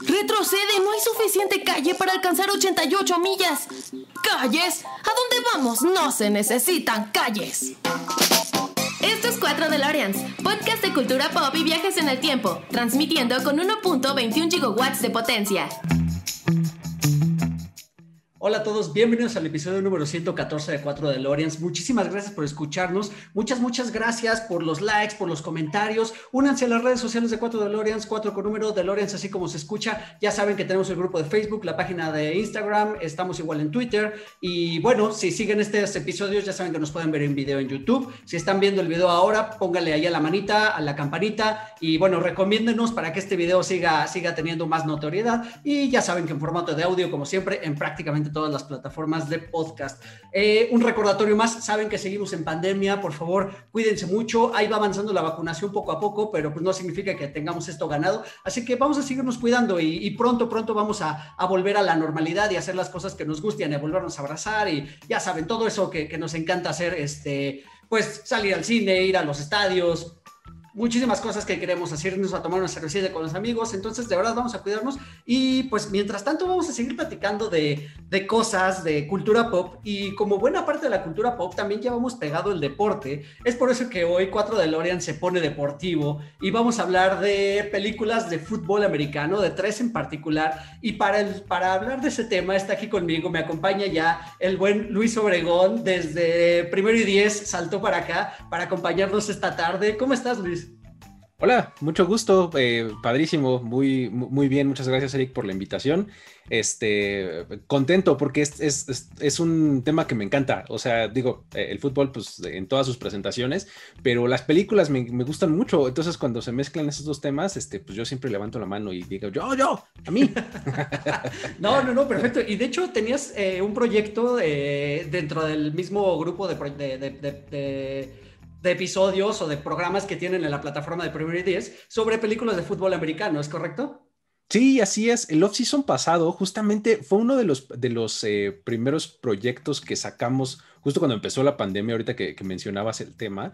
Retrocede, no hay suficiente calle para alcanzar 88 millas. ¿Calles? ¿A dónde vamos? No se necesitan calles. Esto es 4 DeLoreans, podcast de cultura pop y viajes en el tiempo, transmitiendo con 1.21 gigawatts de potencia. Hola a todos, bienvenidos al episodio número 114 de 4 de Lorians. Muchísimas gracias por escucharnos. Muchas, muchas gracias por los likes, por los comentarios. Únanse a las redes sociales de 4 de Lorians, 4 con número de Lorians, así como se escucha. Ya saben que tenemos el grupo de Facebook, la página de Instagram, estamos igual en Twitter. Y bueno, si siguen estos episodios, ya saben que nos pueden ver en video en YouTube. Si están viendo el video ahora, pónganle ahí a la manita, a la campanita. Y bueno, recomiéndenos para que este video siga, siga teniendo más notoriedad. Y ya saben que en formato de audio, como siempre, en prácticamente todas las plataformas de podcast. Eh, un recordatorio más, saben que seguimos en pandemia, por favor, cuídense mucho, ahí va avanzando la vacunación poco a poco, pero pues no significa que tengamos esto ganado, así que vamos a seguirnos cuidando y, pronto, pronto vamos a, volver a la normalidad y hacer las cosas que nos gustan a volvernos a abrazar y ya saben, todo eso que, que nos encanta hacer, este, pues salir al cine, ir a los estadios, muchísimas cosas que queremos hacernos a tomar una cervecita con los amigos, entonces de verdad vamos a cuidarnos. Y pues mientras tanto vamos a seguir platicando de, de, cosas, de cultura pop. Y como buena parte de la cultura pop también hemos pegado el deporte, es por eso que hoy 4 de Lorian se pone deportivo y vamos a hablar de películas de fútbol americano, de tres en particular. Y para, el, para hablar de ese tema está aquí conmigo, me acompaña ya el buen Luis Obregón desde primero y diez saltó para acá para acompañarnos esta tarde. ¿Cómo estás Luis? Hola, mucho gusto, eh, padrísimo, muy, muy bien, muchas gracias Eric por la invitación. Este, contento porque es, es, es, un tema que me encanta, o sea, digo, eh, el fútbol pues en todas sus presentaciones, pero las películas me, me, gustan mucho, entonces cuando se mezclan esos dos temas, este, pues yo siempre levanto la mano y digo, yo, yo, a mí. no, no, no, perfecto. Y de hecho tenías eh, un proyecto dentro del mismo grupo de, de, de de episodios o de programas que tienen en la plataforma de Premier 10 sobre películas de fútbol americano, ¿es correcto? Sí, así es. El off-season pasado justamente fue uno de los, de los eh, primeros proyectos que sacamos justo cuando empezó la pandemia, ahorita que, que mencionabas el tema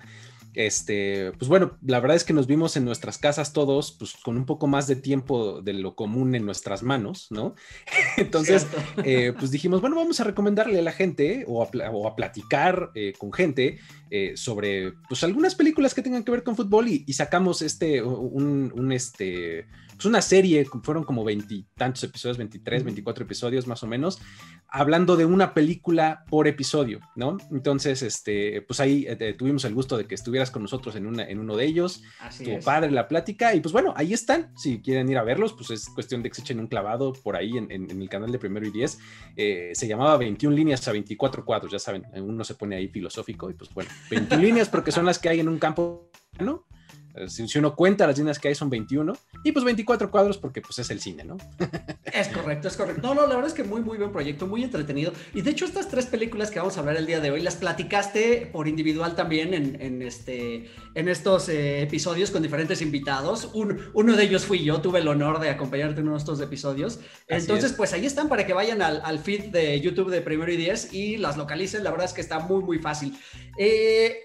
este, pues bueno, la verdad es que nos vimos en nuestras casas todos, pues con un poco más de tiempo de lo común en nuestras manos, ¿no? Entonces, eh, pues dijimos, bueno, vamos a recomendarle a la gente o a, platicar eh, con gente eh, sobre, pues algunas películas que tengan que ver con fútbol y, sacamos este, un, un este, pues una serie, fueron como veintitantos episodios, 23, 24 episodios más o menos, hablando de una película por episodio, ¿no? Entonces, este, pues ahí eh, tuvimos el gusto de que estuvieras con nosotros en, una, en uno de ellos, tu padre, la plática, y pues bueno, ahí están, si quieren ir a verlos, pues es cuestión de que se echen un clavado por ahí en, en, el canal de Primero y Diez, eh, se llamaba 21 líneas a 24 cuadros, ya saben, uno se pone ahí filosófico, y pues bueno, 21 líneas porque son las que hay en un campo, ¿no? Eh, si, uno cuenta las líneas que hay son 21 y pues 24 cuadros porque pues es el cine, ¿no? Es correcto, es correcto. No, no, la verdad es que muy, muy buen proyecto, muy entretenido. Y de hecho estas tres películas que vamos a hablar el día de hoy las platicaste por individual también en, este, en estos eh, episodios con diferentes invitados. uno de ellos fui yo, tuve el honor de acompañarte en uno de estos episodios. Entonces, pues ahí están para que vayan al, al, feed de YouTube de Primero y Diez y las localicen. La verdad es que está muy, muy fácil. Eh,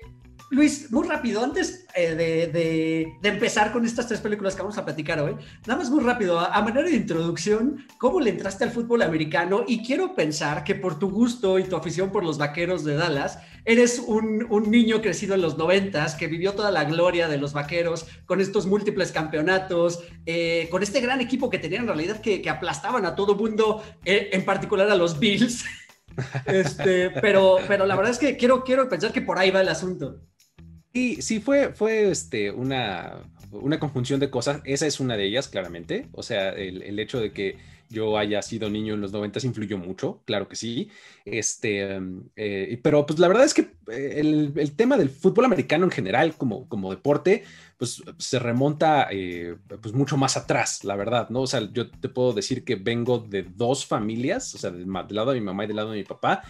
Luis, muy rápido, antes eh, de, empezar con estas tres películas que vamos a platicar hoy, nada más muy rápido, a, manera de introducción, ¿cómo le entraste al fútbol americano? Y quiero pensar que por tu gusto y tu afición por los vaqueros de Dallas, eres un, niño crecido en los noventas que vivió toda la gloria de los vaqueros con estos múltiples campeonatos, eh, con este gran equipo que tenían en realidad que, aplastaban a todo mundo, eh, en particular a los Bills. Este, pero, pero la verdad es que quiero, quiero pensar que por ahí va el asunto. Sí, sí, fue, fue este, una, una conjunción de cosas. Esa es una de ellas, claramente. O sea, el, hecho de que yo haya sido niño en los 90 influyó mucho, claro que sí. Este, eh, pero pues la verdad es que eh, el, tema del fútbol americano en general, como, como deporte, pues se remonta eh, pues mucho más atrás, la verdad, ¿no? O sea, yo te puedo decir que vengo de dos familias, o sea, del lado de mi mamá y del lado de mi papá,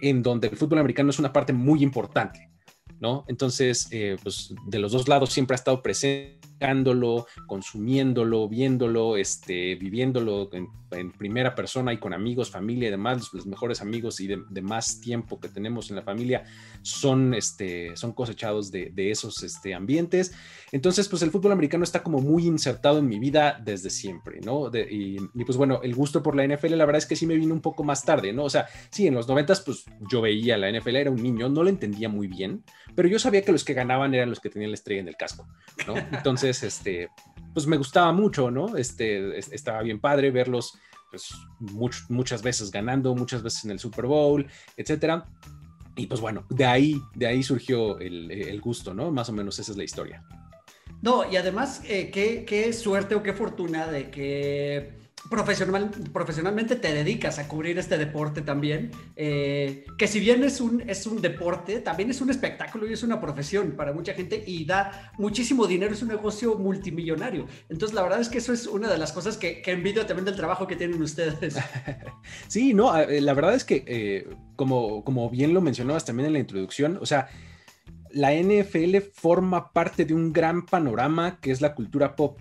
en donde el fútbol americano es una parte muy importante. ¿No? Entonces, eh, pues de los dos lados siempre ha estado presente practicándolo, consumiéndolo, viéndolo, este, viviéndolo en, primera persona y con amigos, familia y demás, los, mejores amigos y de, más tiempo que tenemos en la familia son, este, son cosechados de, esos este, ambientes. Entonces, pues el fútbol americano está como muy insertado en mi vida desde siempre, ¿no? y, pues bueno, el gusto por la NFL, la verdad es que sí me vino un poco más tarde, ¿no? O sea, sí, en los noventas, pues yo veía la NFL, era un niño, no lo entendía muy bien, pero yo sabía que los que ganaban eran los que tenían la estrella en el casco, ¿no? Entonces, este, pues me gustaba mucho, ¿no? Este, estaba bien padre verlos, pues muchas veces ganando, muchas veces en el Super Bowl, etcétera. Y pues bueno, de ahí, de ahí surgió el gusto, ¿no? Más o menos esa es la historia. No, y además, eh, qué, qué, suerte o qué fortuna de que profesional, profesionalmente te dedicas a cubrir este deporte también, eh, que si bien es un, es un deporte, también es un espectáculo y es una profesión para mucha gente y da muchísimo dinero, es un negocio multimillonario. Entonces, la verdad es que eso es una de las cosas que, que envidio también del trabajo que tienen ustedes. Sí, no, eh, la verdad es que, como, como bien lo mencionabas también en la introducción, o sea, la NFL forma parte de un gran panorama que es la cultura pop,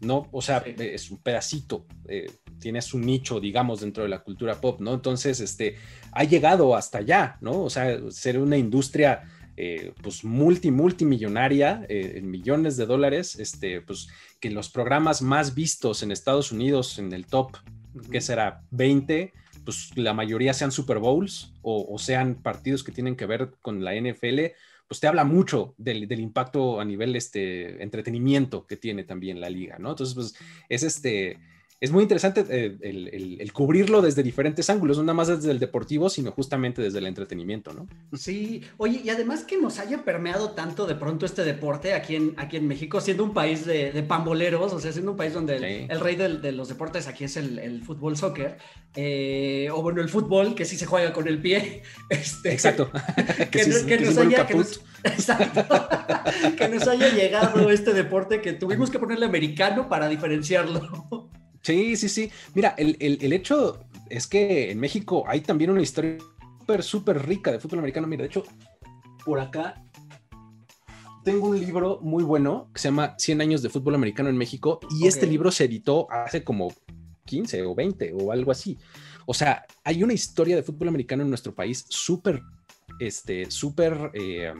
¿no? O sea, es un pedacito, eh, tiene su nicho, digamos, dentro de la cultura pop, ¿no? Entonces, este, ha llegado hasta allá, ¿no? O sea, ser una industria, eh, pues, multi, multimillonaria, eh, en millones de dólares, este, pues, que los programas más vistos en Estados Unidos, en el top, que será 20, pues la mayoría sean Super Bowls o, o, sean partidos que tienen que ver con la NFL, pues te habla mucho del, impacto a nivel este, entretenimiento que tiene también la liga, ¿no? Entonces, pues es este es muy interesante eh, el, cubrirlo desde diferentes ángulos, no nada más desde el deportivo, sino justamente desde el entretenimiento, ¿no? Sí, oye, y además que nos haya permeado tanto de pronto este deporte aquí en, aquí en México, siendo un país de, pamboleros, o sea, siendo un país donde el, rey de los deportes aquí es el, fútbol soccer, eh, o bueno, el fútbol, que sí se juega con el pie. Este, exacto. que, nos, haya, que nos haya llegado este deporte que tuvimos que ponerle americano para diferenciarlo. Sí, sí, sí. Mira, el, hecho es que en México hay también una historia súper, súper rica de fútbol americano. Mira, de hecho, por acá tengo un libro muy bueno que se llama 100 años de fútbol americano en México y este libro se editó hace como 15 o 20 o algo así. O sea, hay una historia de fútbol americano en nuestro país súper, este, súper eh,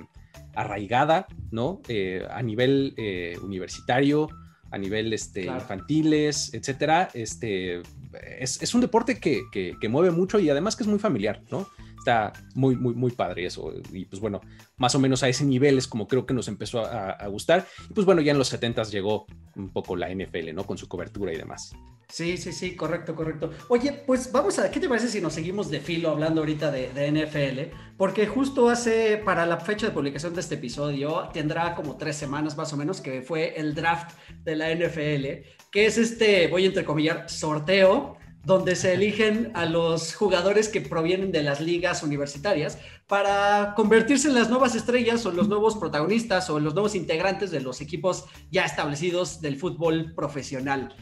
arraigada, ¿no? Eh, a nivel eh, universitario, a nivel este, infantiles, etcétera, este, es, un deporte que, que, mueve mucho y además que es muy familiar, ¿no? Está muy, muy, muy padre eso. Y pues bueno, más o menos a ese nivel es como creo que nos empezó a, gustar. Y pues bueno, ya en los 70 llegó un poco la NFL, ¿no? Con su cobertura y demás. Sí, sí, sí, correcto, correcto. Oye, pues vamos a, ¿qué te parece si nos seguimos de filo hablando ahorita de, de, NFL? Porque justo hace, para la fecha de publicación de este episodio, tendrá como tres semanas más o menos, que fue el draft de la NFL, que es este, voy a entrecomillar, sorteo, donde se eligen a los jugadores que provienen de las ligas universitarias para convertirse en las nuevas estrellas o los nuevos protagonistas o los nuevos integrantes de los equipos ya establecidos del fútbol profesional.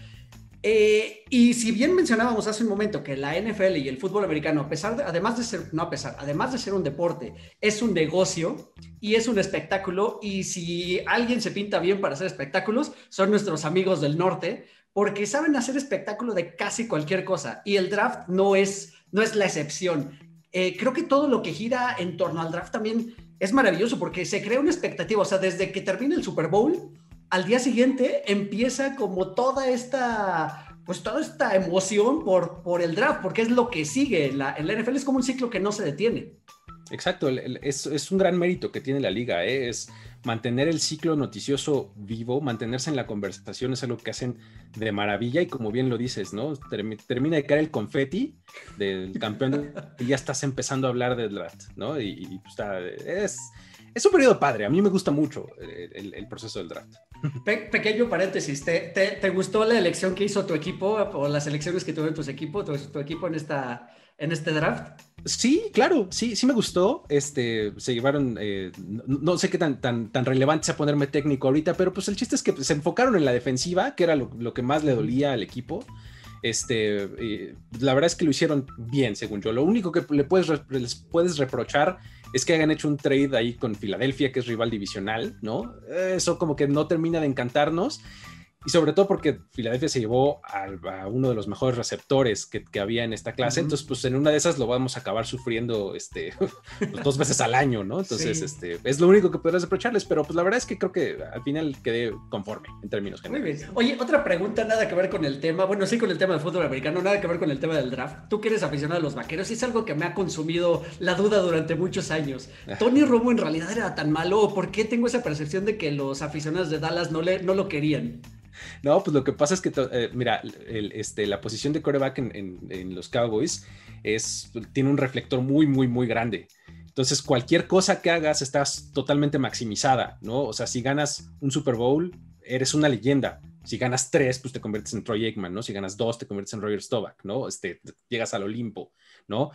Eh, y si bien mencionábamos hace un momento que la NFL y el fútbol americano, a pesar de, además de ser, no a pesar, además de ser un deporte, es un negocio y es un espectáculo, y si alguien se pinta bien para hacer espectáculos, son nuestros amigos del norte, porque saben hacer espectáculo de casi cualquier cosa, y el draft no es, no es la excepción. Eh, creo que todo lo que gira en torno al draft también es maravilloso, porque se crea una expectativa, o sea, desde que termina el Super Bowl, al día siguiente empieza como toda esta, pues toda esta emoción por, por el draft, porque es lo que sigue. La, NFL es como un ciclo que no se detiene. Exacto, es, un gran mérito que tiene la liga, ¿eh? es mantener el ciclo noticioso vivo, mantenerse en la conversación es algo que hacen de maravilla y como bien lo dices, ¿no? Termina de caer el confeti del campeón y ya estás empezando a hablar del draft, ¿no? Y, pues, es, es un periodo padre, a mí me gusta mucho el proceso del draft pequeño paréntesis, ¿te, ¿te, gustó la elección que hizo tu equipo o las elecciones que tuvieron tus equipos, tu, equipo en, esta, en este draft? Sí, claro, sí, sí me gustó. Este, se llevaron, eh, no, sé qué tan, tan, tan relevante sea ponerme técnico ahorita, pero pues el chiste es que se enfocaron en la defensiva, que era lo, que más le dolía al equipo. Este, la verdad es que lo hicieron bien, según yo. Lo único que le puedes, les puedes reprochar es que hayan hecho un trade ahí con Filadelfia, que es rival divisional, ¿no? Eso como que no termina de encantarnos y sobre todo porque Filadelfia se llevó a, uno de los mejores receptores que, había en esta clase, entonces pues en una de esas lo vamos a acabar sufriendo este, pues, dos veces al año, ¿no? Entonces este, es lo único que podrás reprocharles, pero pues la verdad es que creo que al final quedé conforme en términos generales. Muy bien. Oye, otra pregunta, nada que ver con el tema, bueno, sí con el tema del fútbol americano, nada que ver con el tema del draft. Tú que eres aficionado a los vaqueros, y es algo que me ha consumido la duda durante muchos años. ¿Tony Romo en realidad era tan malo o por qué tengo esa percepción de que los aficionados de Dallas no, le, no lo querían? No, pues lo que pasa es que, eh, mira, este, la posición de coreback en, los Cowboys es, tiene un reflector muy, muy, muy grande. Entonces, cualquier cosa que hagas estás totalmente maximizada, ¿no? O sea, si ganas un Super Bowl, eres una leyenda. Si ganas tres, pues te conviertes en Troy Aikman, ¿no? Si ganas dos, te conviertes en Roger Staubach, ¿no? Este, llegas al Olimpo, ¿no?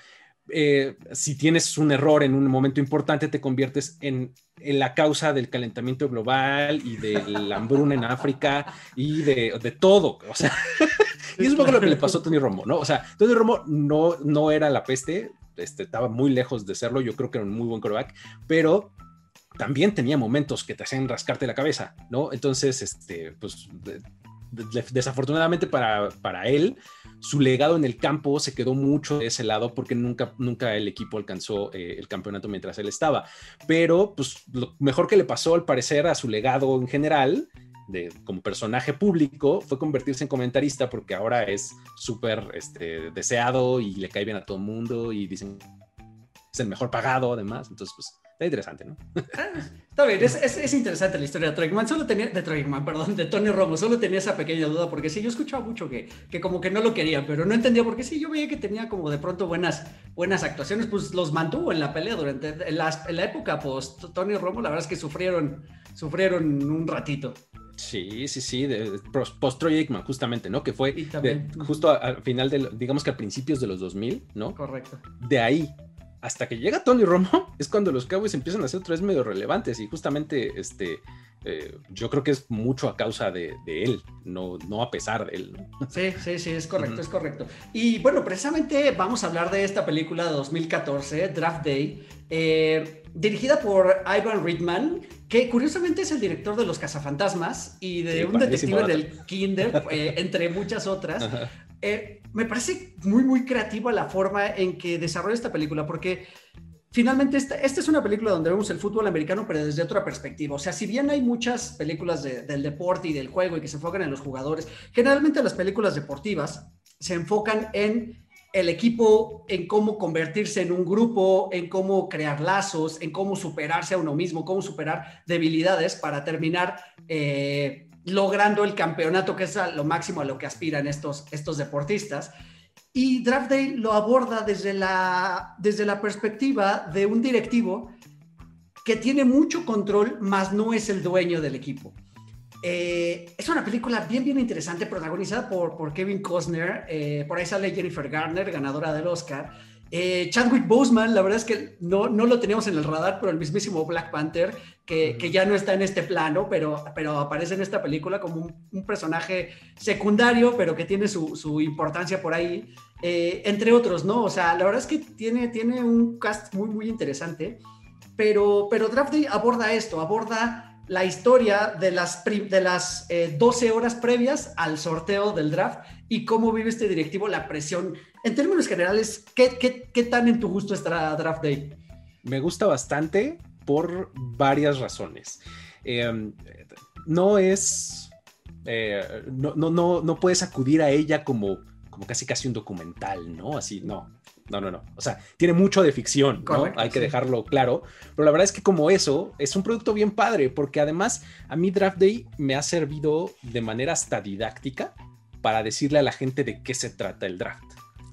Eh, si tienes un error en un momento importante, te conviertes en, la causa del calentamiento global y de la hambruna en África y de, todo. O sea, y es un poco lo que le pasó a Tony Romo, ¿no? O sea, Tony Romo no, no era la peste, este, estaba muy lejos de serlo, yo creo que era un muy buen coreback, pero también tenía momentos que te hacían rascarte la cabeza, ¿no? Entonces, este, pues, desafortunadamente para, para él, su legado en el campo se quedó mucho de ese lado porque nunca, nunca el equipo alcanzó eh, el campeonato mientras él estaba. Pero pues lo mejor que le pasó al parecer a su legado en general, de, como personaje público, fue convertirse en comentarista porque ahora es súper este, deseado y le cae bien a todo el mundo y dicen es el mejor pagado además. Entonces pues interesante, ¿no? Ah, está bien, es, es, interesante la historia de Troyman. Solo tenía, de Troyman, perdón, de Tony Romo. Solo tenía esa pequeña duda, porque sí, yo escuchaba mucho que, que como que no lo quería, pero no entendía por qué sí, yo veía que tenía como de pronto buenas, buenas actuaciones, pues los mantuvo en la pelea durante, en la, en la época post Tony Romo, la verdad es que sufrieron, sufrieron un ratito. Sí, sí, sí, de, post Troy Aikman, justamente, ¿no? Que fue justo al final, de, digamos que a principios de los 2000, ¿no? Correcto. De ahí hasta que llega Tony Romo, es cuando los Cowboys empiezan a ser tres medio relevantes y justamente este, eh, yo creo que es mucho a causa de, él, no, no a pesar de él. Sí, sí, sí, es correcto, es correcto. Y bueno, precisamente vamos a hablar de esta película de 2014, Draft Day, eh, dirigida por Ivan Reitman, que curiosamente es el director de Los Cazafantasmas y de un detective del Kinder, eh, entre muchas otras. Eh, me parece muy, muy creativa la forma en que desarrolla esta película, porque finalmente esta, esta, es una película donde vemos el fútbol americano, pero desde otra perspectiva. O sea, si bien hay muchas películas del deporte y del juego y que se enfocan en los jugadores, generalmente las películas deportivas se enfocan en el equipo, en cómo convertirse en un grupo, en cómo crear lazos, en cómo superarse a uno mismo, cómo superar debilidades para terminar eh, logrando el campeonato, que es lo máximo a lo que aspiran estos, estos deportistas. Y Draft Day lo aborda desde la, desde la perspectiva de un directivo que tiene mucho control, mas no es el dueño del equipo. Eh, es una película bien, bien interesante, protagonizada por, por Kevin Costner. Eh, por ahí sale Jennifer Garner, ganadora del Oscar. Eh, Chadwick Boseman, la verdad es que no, no lo teníamos en el radar, pero el mismísimo Black Panther, que, que ya no está en este plano, pero, pero aparece en esta película como un, personaje secundario, pero que tiene su, su importancia por ahí, eh, entre otros, ¿no? O sea, la verdad es que tiene, tiene un cast muy, muy interesante, pero, pero Draft Day aborda esto, aborda la historia de las, de las 12 eh, horas previas al sorteo del draft y cómo vive este directivo la presión. En términos generales, ¿qué, qué, tan en tu gusto estará Draft Day? Me gusta bastante por varias razones. Em, no es... Eh, no, no, no, no puedes acudir a ella como, como casi casi un documental, ¿no? Así, no no, no, no. O sea, tiene mucho de ficción, ¿no? Hay que dejarlo claro. Pero la verdad es que como eso, es un producto bien padre, porque además a mí Draft Day me ha servido de manera hasta didáctica para decirle a la gente de qué se trata el draft.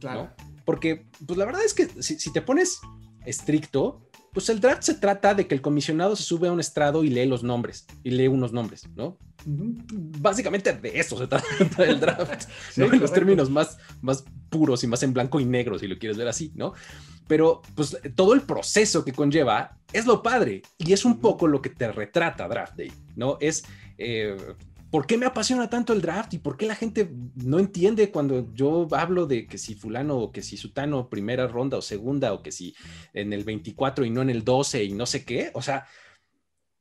Claro. Porque, pues la verdad es que si, si te pones estricto, pues el draft se trata de que el comisionado se sube a un estrado y lee los nombres, y lee unos nombres, ¿no? Básicamente de eso se trata el draft, en los términos más, más puros y más en blanco y negro, si lo quieres ver así, ¿no? Pero pues todo el proceso que conlleva es lo padre y es un poco lo que te retrata Draft Day, ¿no? Es, eh, ¿por qué me apasiona tanto el draft y por qué la gente no entiende cuando yo hablo de que si fulano o que si sutano primera ronda o segunda o que si en el 24 y no en el 12 y no sé qué? O sea,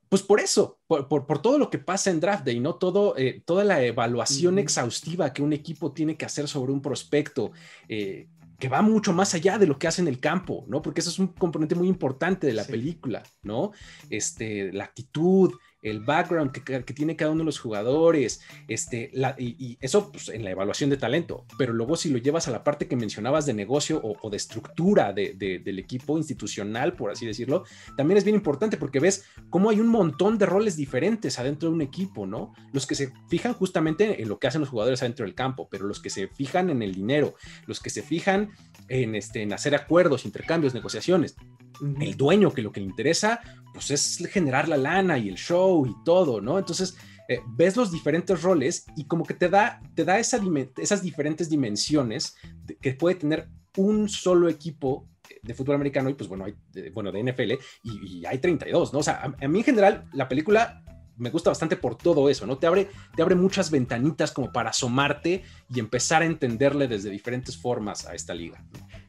pues por eso, por, todo lo que pasa en draft day, ¿no? Todo, eh, toda la evaluación exhaustiva que un equipo tiene que hacer sobre un prospecto, eh, que va mucho más allá de lo que hace en el campo, ¿no? Porque eso es un componente muy importante de la película, ¿no? Este, la actitud, el background que, tiene cada uno de los jugadores, este, y, eso pues, en la evaluación de talento, pero luego si lo llevas a la parte que mencionabas de negocio o, de estructura del equipo institucional, por así decirlo, también es bien importante porque ves cómo hay un montón de roles diferentes adentro de un equipo, ¿no? Los que se fijan justamente en lo que hacen los jugadores adentro del campo, pero los que se fijan en el dinero, los que se fijan en, este, en hacer acuerdos, intercambios, negociaciones, el dueño que lo que le interesa pues es generar la lana y el show y todo, ¿no? Entonces, eh, ves los diferentes roles y como que te da, te da esa esas diferentes dimensiones que puede tener un solo equipo de fútbol americano y pues bueno, hay, de, bueno, de NFL y, hay 32, ¿no? O sea, a, mí en general la película me gusta bastante por todo eso, ¿no? Te abre, te abre muchas ventanitas como para asomarte y empezar a entenderle desde diferentes formas a esta liga.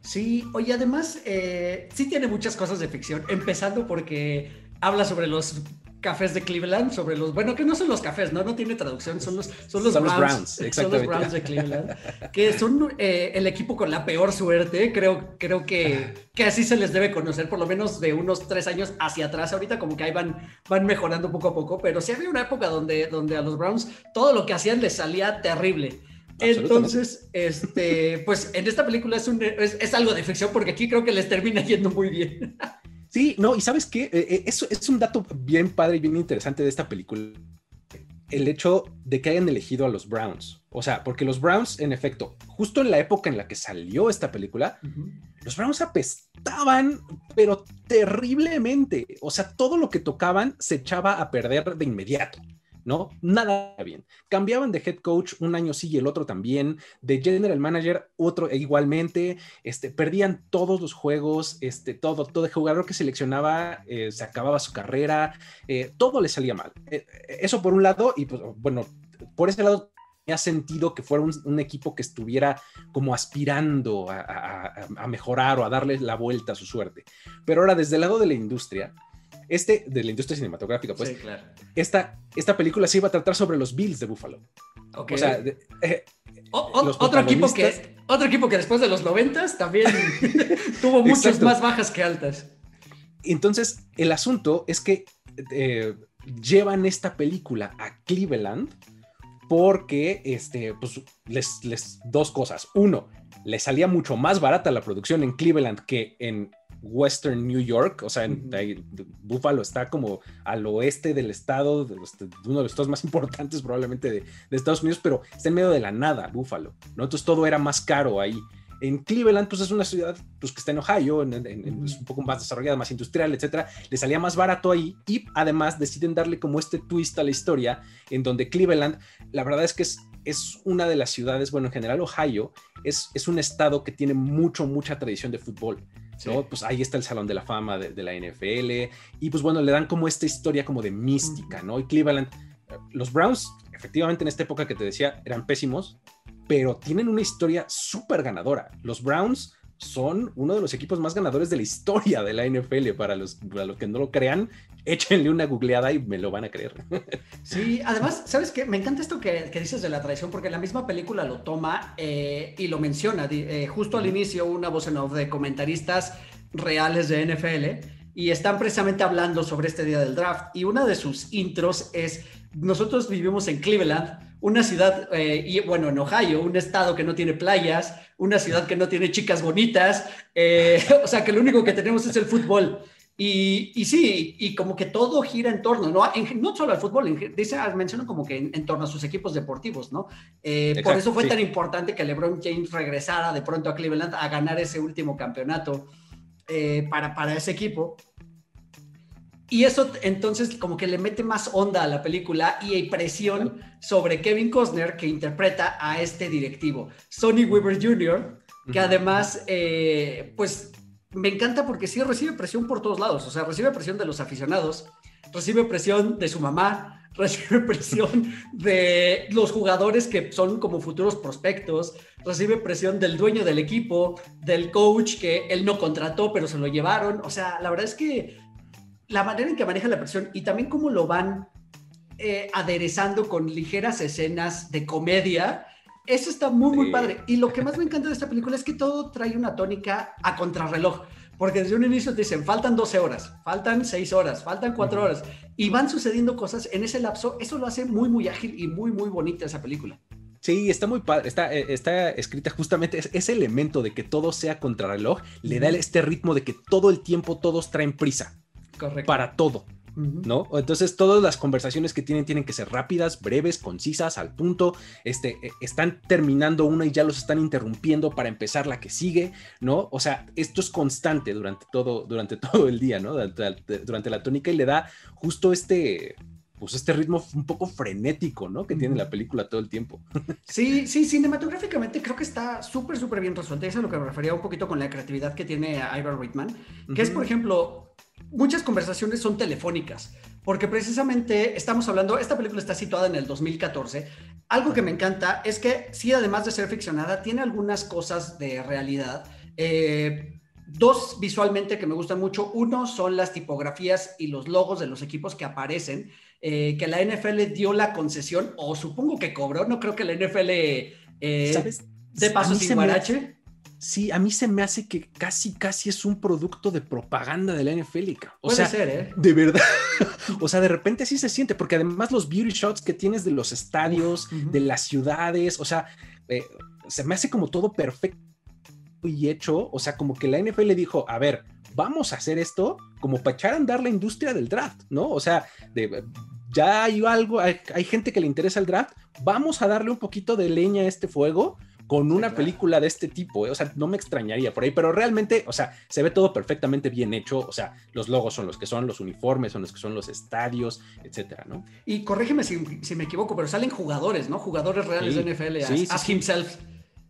Sí, oye, además, eh, sí tiene muchas cosas de ficción, empezando porque habla sobre los cafés de Cleveland, sobre los, bueno, que no son los cafés, ¿no? No tiene traducción, son los, son los, Browns, son los Browns de Cleveland, que son eh, el equipo con la peor suerte, creo, creo que, que así se les debe conocer, por lo menos de unos tres años hacia atrás, ahorita como que ahí van, van mejorando poco a poco, pero sí había una época donde, donde a los Browns todo lo que hacían les salía terrible. Entonces, este, pues en esta película es, un, es, algo de ficción porque aquí creo que les termina yendo muy bien. Sí, no, y sabes qué, eh, eh, eso es un dato bien padre y bien interesante de esta película. El hecho de que hayan elegido a los Browns. O sea, porque los Browns, en efecto, justo en la época en la que salió esta película, los Browns apestaban, pero terriblemente. O sea, todo lo que tocaban se echaba a perder de inmediato. ¿No? Nada bien. Cambiaban de head coach un año sí y el otro también, de general manager otro igualmente, este, perdían todos los juegos, este, todo, todo el jugador que seleccionaba eh, se acababa su carrera, eh, todo le salía mal. Eh, eso por un lado, y pues bueno, por ese lado me ha sentido que fuera un, equipo que estuviera como aspirando a, a, mejorar o a darle la vuelta a su suerte. Pero ahora, desde el lado de la industria, este, de la industria cinematográfica, pues, esta, esta película se iba a tratar sobre los Bills de Buffalo. O sea, eh, otro, equipo que, otro equipo que después de los noventas también tuvo muchas más bajas que altas. Entonces, el asunto es que eh, llevan esta película a Cleveland porque, este, pues, les, les, dos cosas. Uno, le salía mucho más barata la producción en Cleveland que en Western New York, o sea, en, Buffalo está como al oeste del estado, de, uno de los estados más importantes probablemente de, Estados Unidos, pero está en medio de la nada, Buffalo, ¿no? Entonces todo era más caro ahí. En Cleveland, pues es una ciudad pues, que está en Ohio, es un poco más desarrollada, más industrial, etcétera. Le salía más barato ahí y además deciden darle como este twist a la historia, en donde Cleveland, la verdad es que es, es una de las ciudades, bueno, en general Ohio es, es un estado que tiene mucho, mucha tradición de fútbol. Pues ahí está el Salón de la Fama de, la NFL y pues bueno, le dan como esta historia como de mística, ¿no? Y Cleveland, los Browns, efectivamente en esta época que te decía, eran pésimos, pero tienen una historia súper ganadora. Los Browns son uno de los equipos más ganadores de la historia de la NFL. Para los, para los que no lo crean, échenle una googleada y me lo van a creer. Sí, además, ¿sabes qué? Me encanta esto que, dices de la tradición, porque la misma película lo toma eh, y lo menciona. Eh, justo al inicio, una voz en off de comentaristas reales de NFL y están precisamente hablando sobre este día del draft. Y una de sus intros es: Nosotros vivimos en Cleveland una ciudad, eh, y bueno, en Ohio, un estado que no tiene playas, una ciudad que no tiene chicas bonitas, o sea que lo único que tenemos es el fútbol. Y, y, sí, y como que todo gira en torno, no, no solo al fútbol, dice, ah, mencionan como que en, torno a sus equipos deportivos, ¿no? Eh, por eso fue tan importante que LeBron James regresara de pronto a Cleveland a ganar ese último campeonato eh, para, para ese equipo. Y eso entonces como que le mete más onda a la película y hay presión sobre Kevin Costner que interpreta a este directivo, Sonny Weaver Jr., que además, eh, pues me encanta porque sí recibe presión por todos lados, o sea, recibe presión de los aficionados, recibe presión de su mamá, recibe presión de los jugadores que son como futuros prospectos, recibe presión del dueño del equipo, del coach que él no contrató, pero se lo llevaron. O sea, la verdad es que la manera en que maneja la presión y también cómo lo van eh, aderezando con ligeras escenas de comedia, eso está muy, muy padre. Y lo que más me encanta de esta película es que todo trae una tónica a contrarreloj. Porque desde un inicio te dicen, faltan 12 horas, faltan 6 horas, faltan 4 horas. Y van sucediendo cosas en ese lapso. Eso lo hace muy, muy ágil y muy, muy bonita esa película. Sí, está muy padre. Está, eh, está escrita justamente ese elemento de que todo sea contrarreloj, le da este ritmo de que todo el tiempo todos traen prisa. Correcto. Para todo. ¿no? Entonces todas las conversaciones que tienen tienen que ser rápidas, breves, concisas, al punto, este, e, están terminando una y ya los están interrumpiendo para empezar la que sigue, ¿no? O sea, esto es constante durante todo, durante todo el día, ¿no? Durante, la tónica y le da justo este, pues este ritmo un poco frenético, ¿no? Que tiene la película todo el tiempo. Sí, sí, cinematográficamente creo que está súper, súper bien resuelta. Eso es a lo que me refería un poquito con la creatividad que tiene Ivan Reitman, que es, por ejemplo, muchas conversaciones son telefónicas, porque precisamente estamos hablando, esta película está situada en el 2014. Algo que me encanta es que sí, además de ser ficcionada, tiene algunas cosas de realidad. Eh, dos visualmente que me gustan mucho. Uno son las tipografías y los logos de los equipos que aparecen, eh, que la NFL dio la concesión, o supongo que cobró, no creo que la NFL eh, ¿Sabes? de paso sin guarache. Sí, a mí se me hace que casi, casi es un producto de propaganda de la NFL. O sea, ser, ¿eh? De verdad. o sea, de repente sí se siente, porque además los beauty shots que tienes de los estadios, de las ciudades, o sea, eh, se me hace como todo perfecto y hecho. O sea, como que la NFL dijo, a ver, vamos a hacer esto como para echar a andar la industria del draft, ¿no? O sea, de, ya hay algo, hay, hay gente que le interesa el draft, vamos a darle un poquito de leña a este fuego con una película de este tipo, ¿eh? o sea, no me extrañaría por ahí, pero realmente, o sea, se ve todo perfectamente bien hecho, o sea, los logos son los que son, los uniformes son los que son los estadios, etcétera, ¿no? Y corrígeme si, me equivoco, pero salen jugadores, ¿no? Jugadores reales de NFL, sí, sí, himself.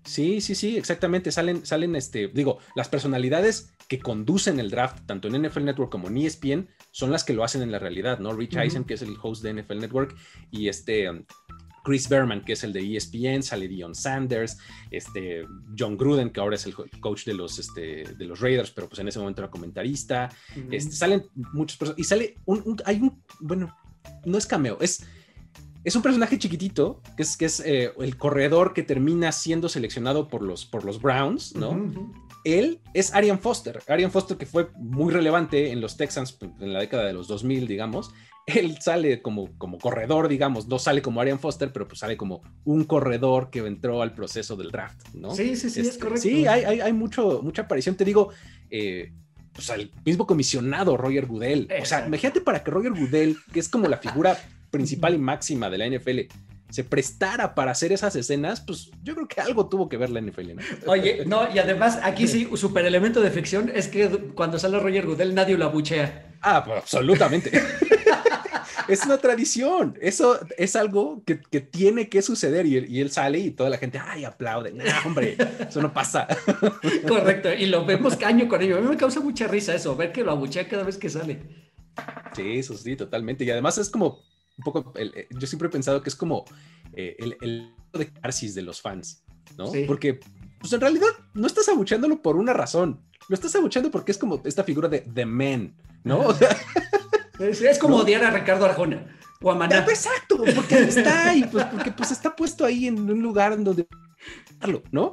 Sí, sí, sí, exactamente. Salen, salen, este, digo, las personalidades que conducen el draft, tanto en NFL Network como en ESPN, son las que lo hacen en la realidad, ¿no? Rich Eisen, que es el host de NFL Network, y este Chris Berman, que es el de ESPN, sale Dion Sanders, este, John Gruden, que ahora es el coach de los, este, de los Raiders, pero pues en ese momento era comentarista. este, salen muchas personas. Y sale un, hay un, bueno, no es cameo, es, es un personaje chiquitito, que es, que es eh, el corredor que termina siendo seleccionado por los, por los Browns, ¿no? Él es Arian Foster, Arian Foster que fue muy relevante en los Texans pues, en la década de los 2000, digamos, él sale como, como corredor, digamos, no sale como Arian Foster, pero pues sale como un corredor que entró al proceso del draft, ¿no? Sí, sí, sí, es este, correcto. Sí, hay, hay, mucho, mucha aparición, te digo, eh, pues al mismo comisionado Roger Goodell. O sea, imagínate para que Roger Goodell, que es como la figura principal y máxima de la NFL, se prestara para hacer esas escenas, pues yo creo que algo tuvo que ver la NFL, ¿no? Oye, no, y además aquí sí, super elemento de ficción es que cuando sale Roger Goodell nadie lo abuchea. Ah, pues absolutamente. es una tradición. Eso es algo que, tiene que suceder y, él sale y toda la gente, ay, aplaude. No, hombre, eso no pasa. Correcto. Y lo vemos caño con ello. A mí me causa mucha risa eso, ver que lo abuchea cada vez que sale. Sí, eso sí, totalmente. Y además es como un poco, eh, yo siempre he pensado que es como eh, el, el de carsis de los fans, ¿no? Porque, pues en realidad no estás abucheándolo por una razón. Lo estás abucheando porque es como esta figura de The Man, ¿no? O sea, es, como odiar a Ricardo Arjona o a Maná. Exacto, porque está ahí, pues, porque pues está puesto ahí en un lugar donde ¿no?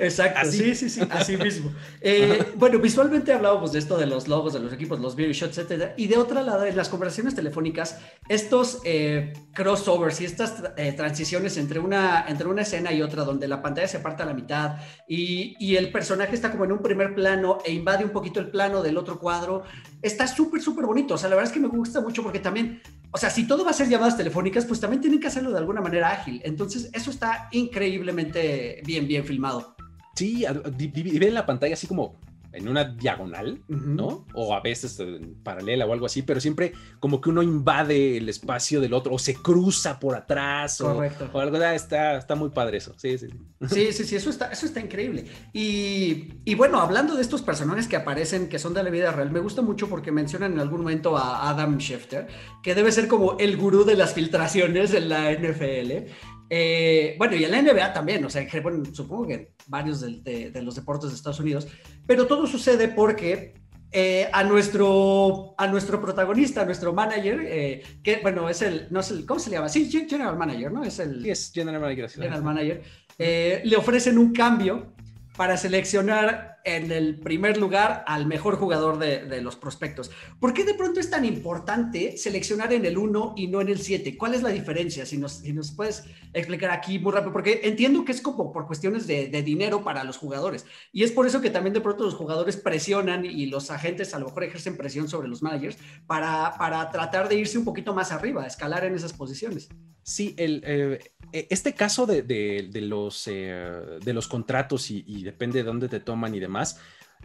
Exacto, sí, sí, sí, así mismo. Eh, bueno, visualmente hablábamos de esto de los logos de los equipos, los video shots, etcétera, y de otra lado, en las conversaciones telefónicas, estos eh, crossovers y estas eh, transiciones entre una, entre una escena y otra, donde la pantalla se parte a la mitad y, y el personaje está como en un primer plano e invade un poquito el plano del otro cuadro, está súper, súper bonito. O sea, la verdad es que me gusta mucho porque también o sea, si todo va a ser llamadas telefónicas, pues también tienen que hacerlo de alguna manera ágil. Entonces, eso está increíblemente bien, bien filmado. Sí, divide la pantalla así como en una diagonal, ¿no? O a veces en paralela o algo así, pero siempre como que uno invade el espacio del otro o se cruza por atrás Correcto. O, algo. Está, está muy padre eso. Sí, sí, sí. Sí, sí, sí, eso está, eso está increíble. Y, y, bueno, hablando de estos personajes que aparecen, que son de la vida real, me gusta mucho porque mencionan en algún momento a Adam Schefter, que debe ser como el gurú de las filtraciones en la NFL. Eh, bueno, y en la NBA también, o sea, bueno, supongo que varios de, los deportes de Estados Unidos, pero todo sucede porque eh, a, nuestro, a nuestro protagonista, a nuestro manager, eh, que bueno, es el, no es el, ¿cómo se llama? Sí, General Manager, ¿no? Es el... Sí, es General Manager. General Manager. le ofrecen un cambio para seleccionar en el primer lugar al mejor jugador de, los prospectos. ¿Por qué de pronto es tan importante seleccionar en el 1 y no en el 7? ¿Cuál es la diferencia? Si nos, si nos puedes explicar aquí muy rápido, porque entiendo que es como por cuestiones de, dinero para los jugadores. Y es por eso que también de pronto los jugadores presionan y los agentes a lo mejor ejercen presión sobre los managers para, para tratar de irse un poquito más arriba, escalar en esas posiciones. Sí, el, eh, e, este caso de, los, eh, de los contratos y, depende de dónde te toman y demás,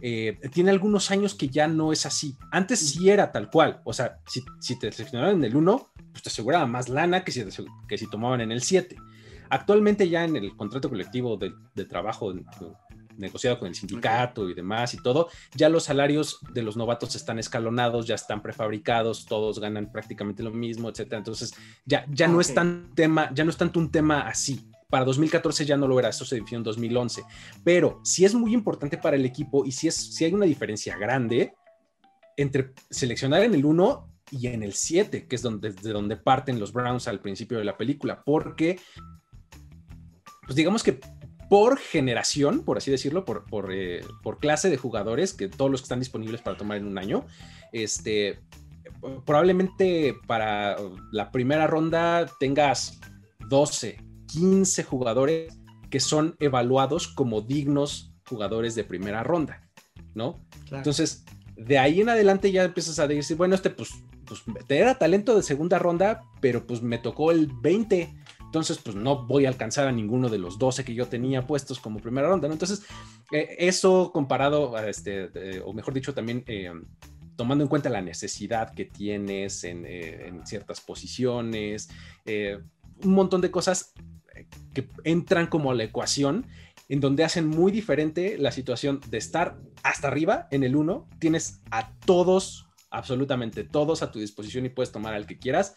eh, tiene algunos años que ya no es así. Antes sí era tal cual. O sea, si, te seleccionaban en el 1, pues te aseguraba más lana que si, que si tomaban en el 7. Actualmente ya en el contrato colectivo de, de trabajo negociado con el sindicato y demás y todo, ya los salarios de los novatos están escalonados, ya están prefabricados, todos ganan prácticamente lo mismo, etcétera. Entonces, ya, ya no es tan tema, ya no es tanto un tema así. Para 2014 ya no lo era, eso se definió en 2011. Pero si es muy importante para el equipo y si, es, si hay una diferencia grande entre seleccionar en el 1 y en el 7, que es donde, desde donde parten los Browns al principio de la película, porque pues digamos que por generación, por así decirlo, por, eh, por, clase de jugadores, que todos los que están disponibles para tomar en un año, este, probablemente para la primera ronda tengas 12, 15 jugadores que son evaluados como dignos jugadores de primera ronda, ¿no? Entonces, de ahí en adelante ya empiezas a decir, bueno, este pues, pues era talento de segunda ronda, pero pues me tocó el 20 entonces, pues no voy a alcanzar a ninguno de los 12 que yo tenía puestos como primera ronda, ¿no? Entonces, eh, eso comparado a este, o mejor dicho, también eh, tomando en cuenta la necesidad que tienes en, eh, en ciertas posiciones, un montón de cosas que entran como a la ecuación en donde hacen muy diferente la situación de estar hasta arriba en el 1, tienes a todos, absolutamente todos a tu disposición y puedes tomar al que quieras,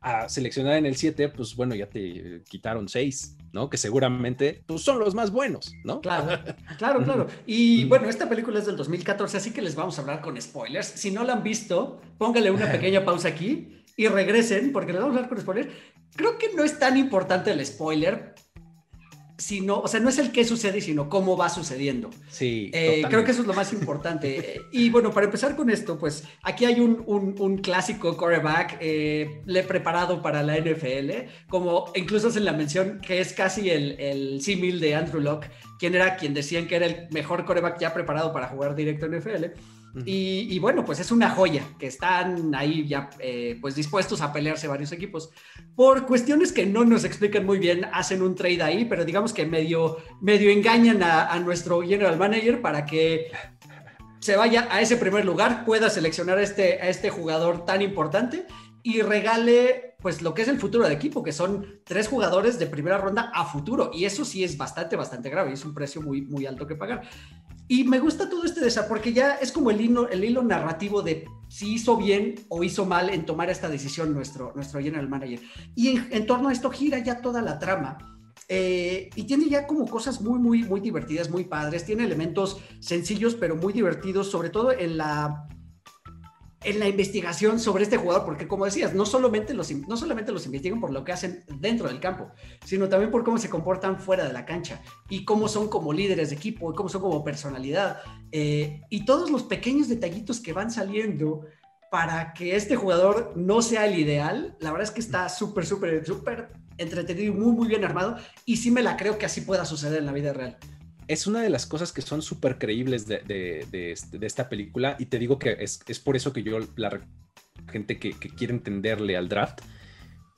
a seleccionar en el 7, pues bueno, ya te quitaron 6, ¿no? Que seguramente pues, son los más buenos, ¿no? Claro, claro, claro. Y bueno, esta película es del 2014, así que les vamos a hablar con spoilers. Si no la han visto, póngale una pequeña pausa aquí y regresen, porque les vamos a hablar con spoilers. Creo que no es tan importante el spoiler, sino, o sea, no es el qué sucede, sino cómo va sucediendo. Sí. Eh, creo que eso es lo más importante. y bueno, para empezar con esto, pues aquí hay un, un, clásico coreback, eh, le preparado para la NFL, como incluso hacen la mención que es casi el, el símil de Andrew Locke, quien era quien decían que era el mejor coreback ya preparado para jugar directo en NFL. Y, bueno, pues es una joya que están ahí ya eh, pues dispuestos a pelearse varios equipos. Por cuestiones que no nos explican muy bien, hacen un trade ahí, pero digamos que medio, medio engañan a, nuestro general manager para que se vaya a ese primer lugar, pueda seleccionar a este, a este jugador tan importante y regale pues lo que es el futuro del equipo, que son tres jugadores de primera ronda a futuro. Y eso sí es bastante, bastante grave. Es un precio muy, muy alto que pagar. Y me gusta todo este desarrollo porque ya es como el hilo, el hilo narrativo de si hizo bien o hizo mal en tomar esta decisión nuestro, nuestro general manager. Y en, torno a esto gira ya toda la trama. Eh, y tiene ya como cosas muy, muy, muy divertidas, muy padres. Tiene elementos sencillos, pero muy divertidos, sobre todo en la en la investigación sobre este jugador, porque como decías, no solamente, los, no solamente los investigan por lo que hacen dentro del campo, sino también por cómo se comportan fuera de la cancha y cómo son como líderes de equipo y cómo son como personalidad eh, y todos los pequeños detallitos que van saliendo para que este jugador no sea el ideal, la verdad es que está súper, súper, súper entretenido muy, muy bien armado y sí me la creo que así pueda suceder en la vida real es una de las cosas que son súper creíbles de, este, de, esta película y te digo que es, es por eso que yo, la gente que, quiere entenderle al draft,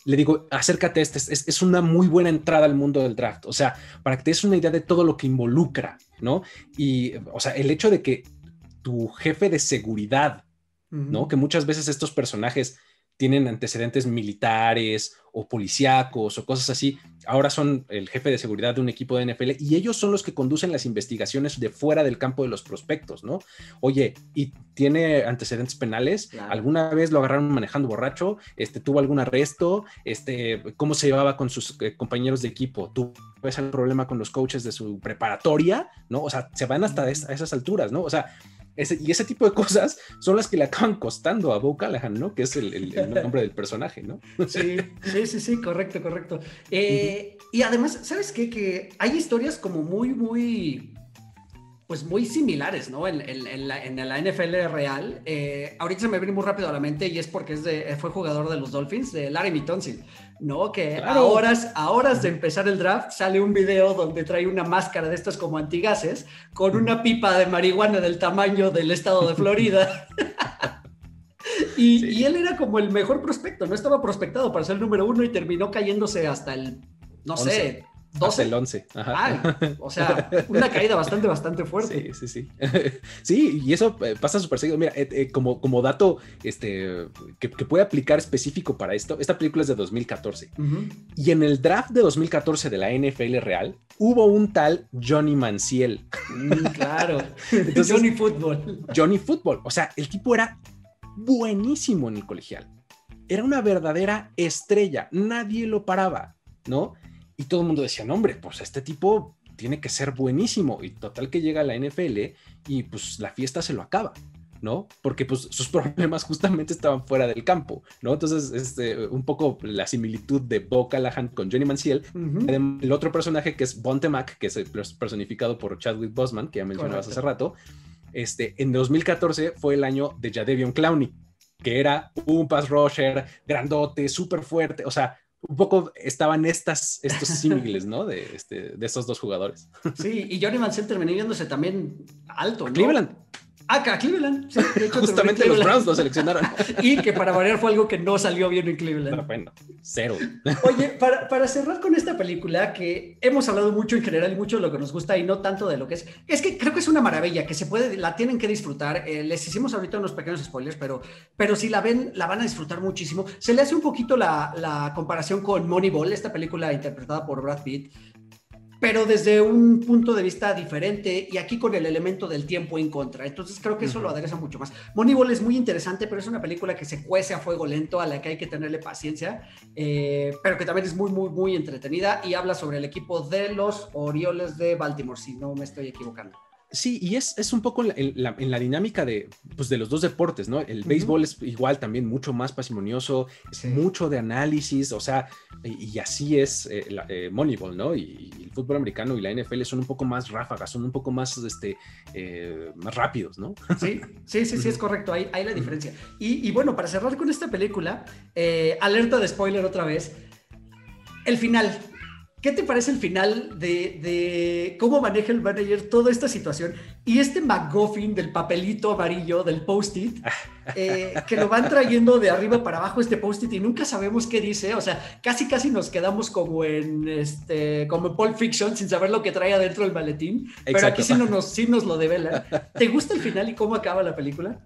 le digo, acércate a este, es, es, una muy buena entrada al mundo del draft, o sea, para que te des una idea de todo lo que involucra, ¿no? Y, o sea, el hecho de que tu jefe de seguridad, ¿no? Que muchas veces estos personajes tienen antecedentes militares o policíacos o cosas así, ahora son el jefe de seguridad de un equipo de NFL y ellos son los que conducen las investigaciones de fuera del campo de los prospectos, ¿no? Oye, ¿y tiene antecedentes penales? ¿Alguna vez lo agarraron manejando borracho? Este, ¿Tuvo algún arresto? Este, ¿Cómo se llevaba con sus eh, compañeros de equipo? ¿Tuvo algún problema con los coaches de su preparatoria? ¿No? O sea, se van hasta a esas alturas, ¿no? O sea, y ese tipo de cosas son las que le acaban costando a Bo Callahan, ¿no? Que es el, nombre del personaje, ¿no? Sí, sí, sí, sí, correcto, correcto. Eh, y además, ¿sabes qué? Que hay historias como muy, muy pues muy similares, ¿no? En, la, NFL real. Eh, ahorita se me viene muy rápido a la mente y es porque es de, fue jugador de los Dolphins, de Larry Tonsil, ¿no? Que a, horas, a horas de empezar el draft sale un video donde trae una máscara de estas como antigases con una pipa de marihuana del tamaño del estado de Florida. y, él era como el mejor prospecto, no estaba prospectado para ser el número uno y terminó cayéndose hasta el, no sé, 12. el 11. Ah, o sea, una caída bastante, bastante fuerte. Sí, sí, sí. sí, y eso eh, pasa súper seguido. Mira, eh, eh, como, como dato este, que, puede aplicar específico para esto, esta película es de 2014. Y en el draft de 2014 de la NFL real, hubo un tal Johnny Manciel. Mm, claro. Johnny Football. Johnny Football. O sea, el tipo era buenísimo en el colegial. Era una verdadera estrella. Nadie lo paraba, ¿no? Y todo el mundo decía, no, hombre, pues este tipo tiene que ser buenísimo. Y total que llega a la NFL y pues la fiesta se lo acaba. ¿no? Porque pues sus problemas justamente estaban fuera del campo, ¿no? Entonces, este, un poco la similitud de Bo Callahan con Johnny Manziel. El otro personaje que es Bonte Mac, que es personificado por Chadwick Boseman, que ya mencionabas hace rato, este, en 2014 fue el año de Jadevion Clowney, que era un pass rusher grandote, súper fuerte, o sea, un poco estaban estas, estos símiles, ¿no? De, este, de estos dos jugadores. Sí, y Johnny Mansell terminó viéndose también alto, ¿no? Cleveland. Acá, Cleveland. Justamente los Browns lo seleccionaron. y que para variar fue algo que no salió bien en Cleveland. bueno, cero. Oye, para, para, cerrar con esta película, que hemos hablado mucho en general y mucho de lo que nos gusta y no tanto de lo que es, es que creo que es una maravilla, que se puede, la tienen que disfrutar. Eh, les hicimos ahorita unos pequeños spoilers, pero, pero si la ven, la van a disfrutar muchísimo. Se le hace un poquito la, la comparación con Moneyball, esta película interpretada por Brad Pitt pero desde un punto de vista diferente y aquí con el elemento del tiempo en contra. Entonces creo que eso lo adereza mucho más. Moneyball es muy interesante, pero es una película que se cuece a fuego lento, a la que hay que tenerle paciencia, eh, pero que también es muy, muy, muy entretenida y habla sobre el equipo de los Orioles de Baltimore, si no me estoy equivocando. Sí, y es, es un poco en la, dinámica de, pues, de los dos deportes, ¿no? El béisbol es igual también mucho más pasimonioso, es mucho de análisis, o sea, y, así es eh, eh, Moneyball, ¿no? Y, el fútbol americano y la NFL son un poco más ráfagas, son un poco más, este, eh, más rápidos, ¿no? Sí, sí, sí, sí, es correcto, hay, hay la diferencia. Y, y, bueno, para cerrar con esta película, alerta de spoiler otra vez, el final, ¿Qué te parece el final de, cómo maneja el manager toda esta situación? Y este McGuffin del papelito amarillo, del post-it, eh, que lo van trayendo de arriba para abajo este post-it y nunca sabemos qué dice. O sea, casi casi nos quedamos como en este, como en Pulp Fiction sin saber lo que trae adentro del maletín. Pero aquí sí, no nos, sí nos lo develan. ¿Te gusta el final y cómo acaba la película?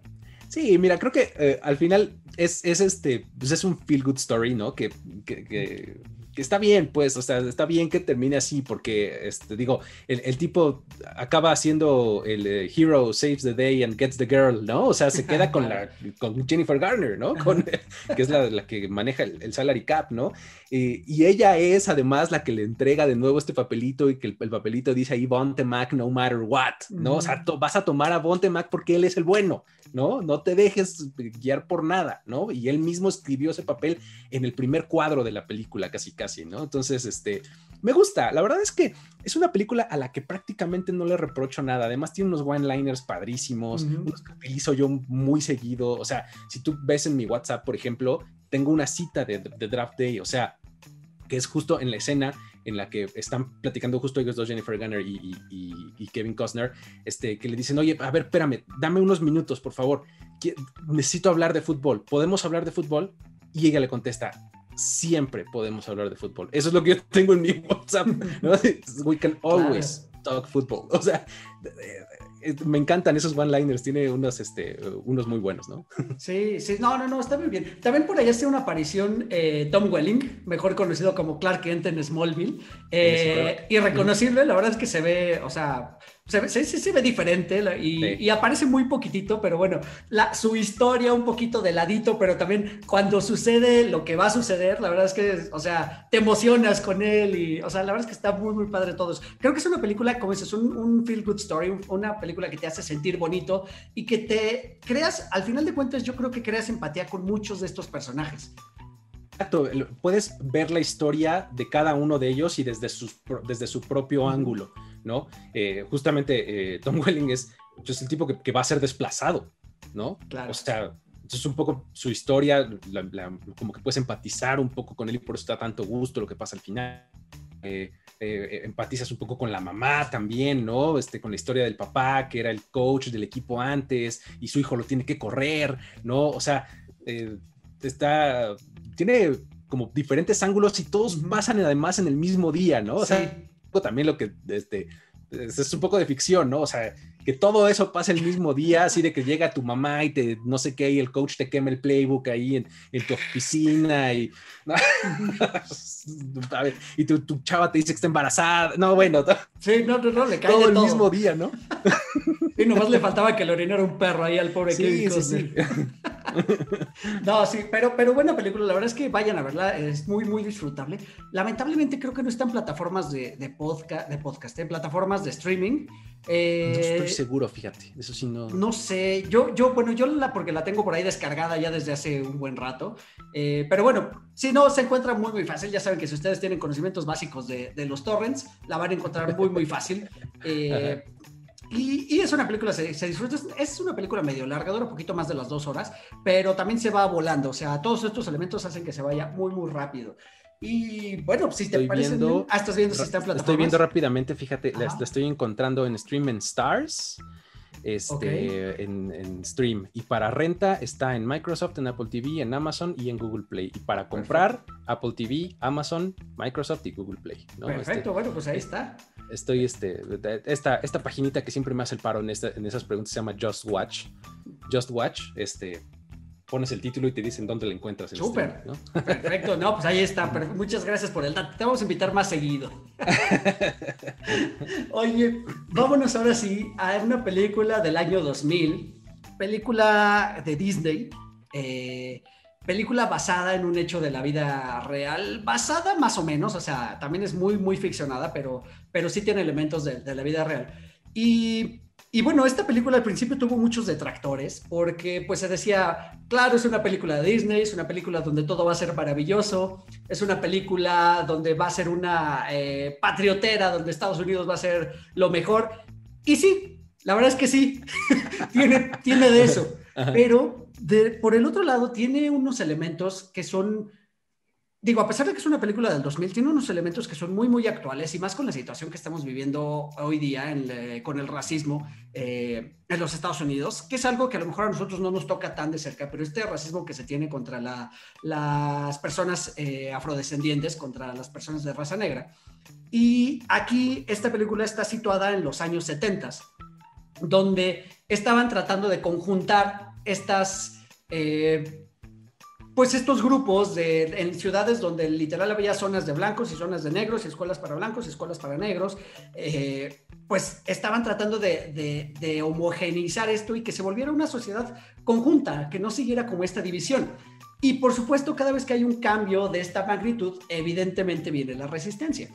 Sí, mira, creo que eh, al final es, es, este, pues es un feel good story, ¿no? que, que está bien, pues, o sea, está bien que termine así, porque, este, digo, el, tipo acaba siendo el eh, hero saves the day and gets the girl, ¿no? O sea, se queda con la, con Jennifer Garner, ¿no? Con, que es la, que maneja el, salary cap, ¿no? y ella es además la que le entrega de nuevo este papelito y que el, papelito dice ahí Bonte Mac no matter what, ¿no? O sea, vas a tomar a Bonte Mac porque él es el bueno, ¿no? No te dejes guiar por nada, ¿no? Y él mismo escribió ese papel en el primer cuadro de la película, casi casi, ¿no? Entonces, este, me gusta. La verdad es que es una película a la que prácticamente no le reprocho nada. Además, tiene unos one-liners padrísimos, unos que utilizo yo muy seguido. O sea, si tú ves en mi WhatsApp, por ejemplo, tengo una cita de, Draft Day, o sea, que es justo en la escena en la que están platicando justo ellos dos, Jennifer Garner y, Kevin Costner, este, que le dicen, oye, a ver, espérame, dame unos minutos, por favor, necesito hablar de fútbol, ¿podemos hablar de fútbol? Y ella le contesta, siempre podemos hablar de fútbol. Eso es lo que yo tengo en mi WhatsApp. We can always talk football. O sea, me encantan esos one-liners, tiene unos, este, unos muy buenos, ¿no? Sí, sí, no, no, no, está muy bien. También por ahí hace una aparición eh, Tom Welling, mejor conocido como Clark Kent en Smallville, eh, irreconocible, la verdad es que se ve, o sea, se ve, se ve diferente y, aparece muy poquitito, pero bueno, la, su historia un poquito de ladito, pero también cuando sucede lo que va a suceder, la verdad es que, o sea, te emocionas con él y, o sea, la verdad es que está muy, muy padre todos. Creo que es una película, como dices, un, un feel good story, una película que te hace sentir bonito y que te creas, al final de cuentas, yo creo que creas empatía con muchos de estos personajes. Exacto, puedes ver la historia de cada uno de ellos y desde, sus, desde su propio ángulo. ¿No? Eh, justamente eh, Tom Welling es, pues, el tipo que, va a ser desplazado, ¿no? Claro. O sea, es un poco su historia, como que puedes empatizar un poco con él y por eso da tanto gusto lo que pasa al final. Eh, empatizas un poco con la mamá también, ¿no? Este, con la historia del papá, que era el coach del equipo antes, y su hijo lo tiene que correr, ¿no? O sea, está, tiene como diferentes ángulos y todos pasan además en el mismo día, ¿no? O sea, también lo que, este, es un poco de ficción, ¿no? O sea, que todo eso pasa el mismo día, así de que llega tu mamá y te, no sé qué, y el coach te quema el playbook ahí en, tu oficina y, y tu, chava te dice que está embarazada. No, bueno. Sí, no, no, no le cae todo el mismo día, ¿no? Y nomás le faltaba que le orinara un perro ahí al pobre Kevin sí, No, sí, pero, pero buena película. La verdad es que vayan a verla. Es muy, muy disfrutable. Lamentablemente creo que no está en plataformas de, de, podcast, de podcast, en plataformas de streaming. Eh, no estoy seguro, fíjate. Eso sí no. No sé. Yo, yo, bueno, yo la porque la tengo por ahí descargada ya desde hace un buen rato. Eh, pero bueno, si no, se encuentra muy, muy fácil. Ya saben que si ustedes tienen conocimientos básicos de, de los torrents, la van a encontrar muy, muy fácil. Eh, y, es una película, se, se, disfruta, es una película medio larga, dura un poquito más de las dos horas, pero también se va volando, o sea, todos estos elementos hacen que se vaya muy, muy rápido. Y bueno, si te parece. Viendo, ah, estás viendo si está en Estoy viendo rápidamente, fíjate, la, estoy encontrando en Stream en Stars, este, en, Stream. Y para renta está en Microsoft, en Apple TV, en Amazon y en Google Play. Y para comprar, Apple TV, Amazon, Microsoft y Google Play. Perfecto, este, bueno, pues ahí está estoy, este, esta, esta paginita que siempre me hace el paro en, en esas preguntas se llama Just Watch. Just Watch, este, pones el título y te dicen dónde la encuentras. Súper, perfecto, no, pues ahí está, muchas gracias por el dato, te vamos a invitar más seguido. Oye, vámonos ahora sí a una película del año 2000, película de Disney, eh, película basada en un hecho de la vida real, basada más o menos, o sea, también es muy, muy ficcionada, pero, pero sí tiene elementos de, la vida real. Y, y, bueno, esta película al principio tuvo muchos detractores, porque pues se decía, claro, es una película de Disney, es una película donde todo va a ser maravilloso, es una película donde va a ser una eh, patriotera, donde Estados Unidos va a ser lo mejor. Y sí, la verdad es que sí, tiene, tiene de eso, pero por el otro lado, tiene unos elementos que son, digo, a pesar de que es una película del 2000, tiene unos elementos que son muy, muy actuales y más con la situación que estamos viviendo hoy día con el racismo eh, en los Estados Unidos, que es algo que a lo mejor a nosotros no nos toca tan de cerca, pero este racismo que se tiene contra las personas eh, afrodescendientes, contra las personas de raza negra. Y aquí esta película está situada en los años 70, donde estaban tratando de conjuntar estas, eh, pues estos grupos de, en ciudades donde literal había zonas de blancos y zonas de negros y escuelas para blancos y escuelas para negros, eh, pues estaban tratando de, de, homogeneizar esto y que se volviera una sociedad conjunta, que no siguiera como esta división. Y por supuesto, cada vez que hay un cambio de esta magnitud, evidentemente viene la resistencia.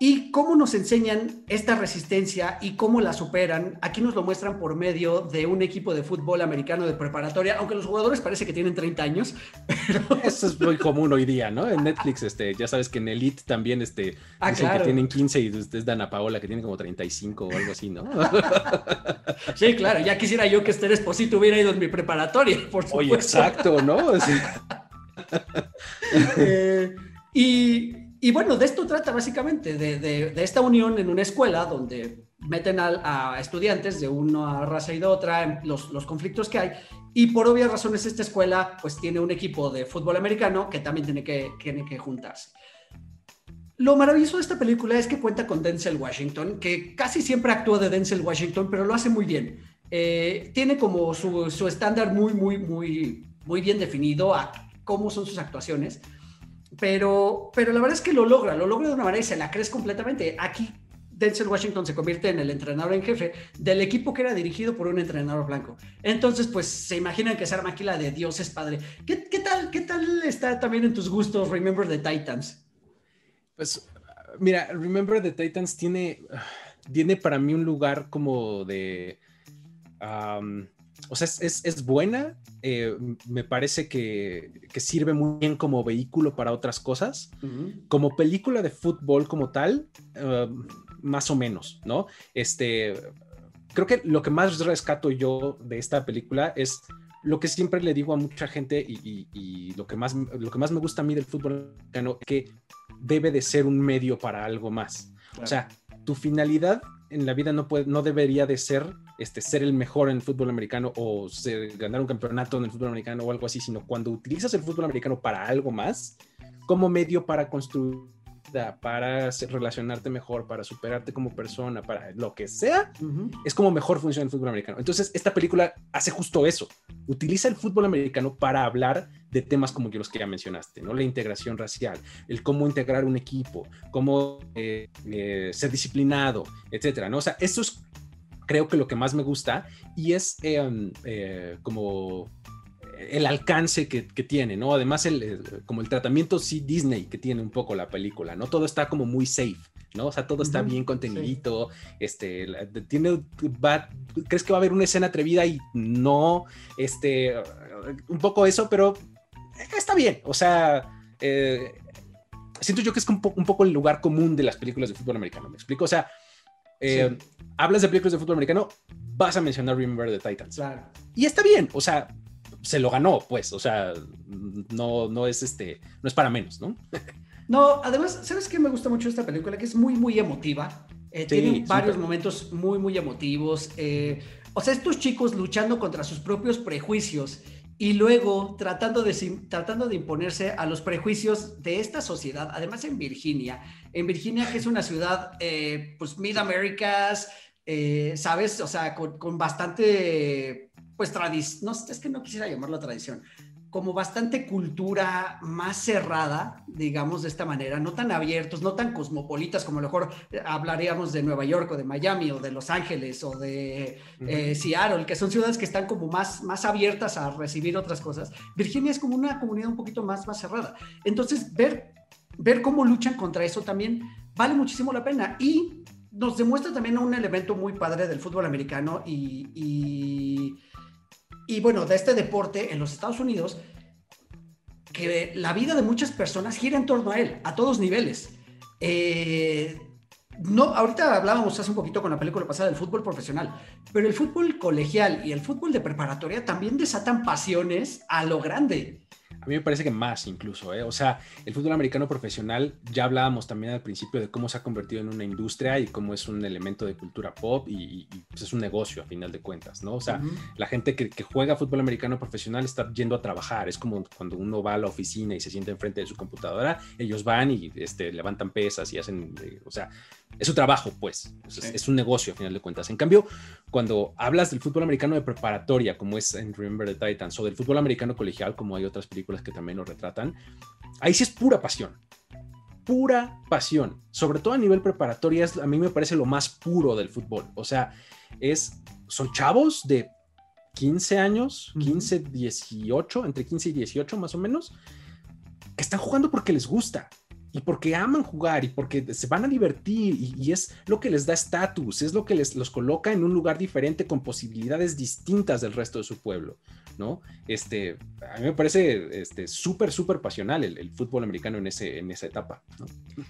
¿Y cómo nos enseñan esta resistencia y cómo la superan? Aquí nos lo muestran por medio de un equipo de fútbol americano de preparatoria, aunque los jugadores parece que tienen 30 años. Eso es muy común hoy día, ¿no? En Netflix, este, ya sabes que en Elite también este, ah, dicen que tienen 15 y es Dana Paola que tiene como 35 o algo así, ¿no? Sí, claro, ya quisiera yo que Esther Esposito hubiera ido en mi preparatoria, por supuesto. Oye, exacto, ¿no? Sí. Eh, y y bueno, de esto trata básicamente, de, esta unión en una escuela donde meten a, estudiantes de una raza y de otra, los, los, conflictos que hay, y por obvias razones esta escuela pues tiene un equipo de fútbol americano que también tiene que, tiene que juntarse. Lo maravilloso de esta película es que cuenta con Denzel Washington, que casi siempre actúa de Denzel Washington, pero lo hace muy bien. Eh, tiene como su, su estándar muy, muy, muy, muy bien definido a cómo son sus actuaciones. Pero, pero la verdad es que lo logra, lo logra de una manera y se la crees completamente. Aquí Denzel Washington se convierte en el entrenador en jefe del equipo que era dirigido por un entrenador blanco. Entonces, pues se imaginan que esa arma de Dios es padre. ¿Qué, ¿Qué, tal, ¿Qué tal está también en tus gustos Remember the Titans? Pues, mira, Remember the Titans tiene, tiene para mí un lugar como de... o sea, es, es, buena, eh, me parece que, que, sirve muy bien como vehículo para otras cosas. Como película de fútbol como tal, más o menos, ¿no? Este, creo que lo que más rescato yo de esta película es lo que siempre le digo a mucha gente y, lo, que más, lo que más me gusta a mí del fútbol es que debe de ser un medio para algo más. O sea, tu finalidad en la vida no, puede, no debería de ser este, ser el mejor en el fútbol americano o ganar un campeonato en el fútbol americano o algo así, sino cuando utilizas el fútbol americano para algo más, como medio para construir para relacionarte mejor, para superarte como persona, para lo que sea, es como mejor funciona el fútbol americano. Entonces, esta película hace justo eso. Utiliza el fútbol americano para hablar de temas como los que ya mencionaste, ¿no? La integración racial, el cómo integrar un equipo, cómo eh, eh, ser disciplinado, etcétera, ¿no? O sea, eso es creo que lo que más me gusta y es em, eh, como el alcance que, tiene, ¿no? Además, el, como el tratamiento sí Disney que tiene un poco la película, ¿no? Todo está como muy safe, ¿no? O sea, todo está bien contenidito, este, tiene, va, crees que va a haber una escena atrevida y no, este, un poco eso, pero está bien, o sea, eh, siento yo que es un, poco el lugar común de las películas de fútbol americano, ¿me explico? O sea, eh, hablas de películas de fútbol americano, vas a mencionar Remember the Titans. Y está bien, o sea, se lo ganó, pues, o sea, no, no es este, no es para menos, ¿no? No, además, ¿sabes qué me gusta mucho esta película? Que es muy, muy emotiva. Eh, tiene varios momentos muy, muy emotivos. Eh, o sea, estos chicos luchando contra sus propios prejuicios y luego tratando de, tratando de imponerse a los prejuicios de esta sociedad, además en Virginia, en Virginia que es una ciudad, eh, pues, Mid-Americas, ¿sabes? O sea, con, con bastante pues tradición, no, es que no quisiera llamarlo tradición, como bastante cultura más cerrada, digamos de esta manera, no tan abiertos, no tan cosmopolitas como a lo mejor hablaríamos de Nueva York o de Miami o de Los Ángeles o de eh, Seattle, que son ciudades que están como más, más abiertas a recibir otras cosas. Virginia es como una comunidad un poquito más, más cerrada. Entonces, ver, ver cómo luchan contra eso también vale muchísimo la pena y nos demuestra también un elemento muy padre del fútbol americano y y bueno, de este deporte en los Estados Unidos, que la vida de muchas personas gira en torno a él, a todos niveles. Eh, no, ahorita hablábamos hace un poquito con la película pasada del fútbol profesional, pero el fútbol colegial y el fútbol de preparatoria también desatan pasiones a lo grande. A mí me parece que más incluso, ¿eh? O sea, el fútbol americano profesional, ya hablábamos también al principio de cómo se ha convertido en una industria y cómo es un elemento de cultura pop y, pues es un negocio a final de cuentas, ¿no? O sea, la gente que, juega fútbol americano profesional está yendo a trabajar, es como cuando uno va a la oficina y se siente enfrente de su computadora, ellos van y este, levantan pesas y hacen, eh, o sea, es su trabajo, pues, es, un negocio a final de cuentas. En cambio, cuando hablas del fútbol americano de preparatoria, como es en Remember the Titans, o del fútbol americano colegial, como hay otras películas que también lo retratan, ahí sí es pura pasión. Pura pasión. Sobre todo a nivel preparatoria, a mí me parece lo más puro del fútbol. O sea, es, son chavos de 15 años, 15, 18, entre 15 y 18 más o menos, que están jugando porque les gusta y porque aman jugar y porque se van a divertir y, es lo que les da estatus, es lo que les los coloca en un lugar diferente con posibilidades distintas del resto de su pueblo, ¿no? Este, a mí me parece este súper, súper pasional el, fútbol americano en, ese, en esa etapa, ¿no?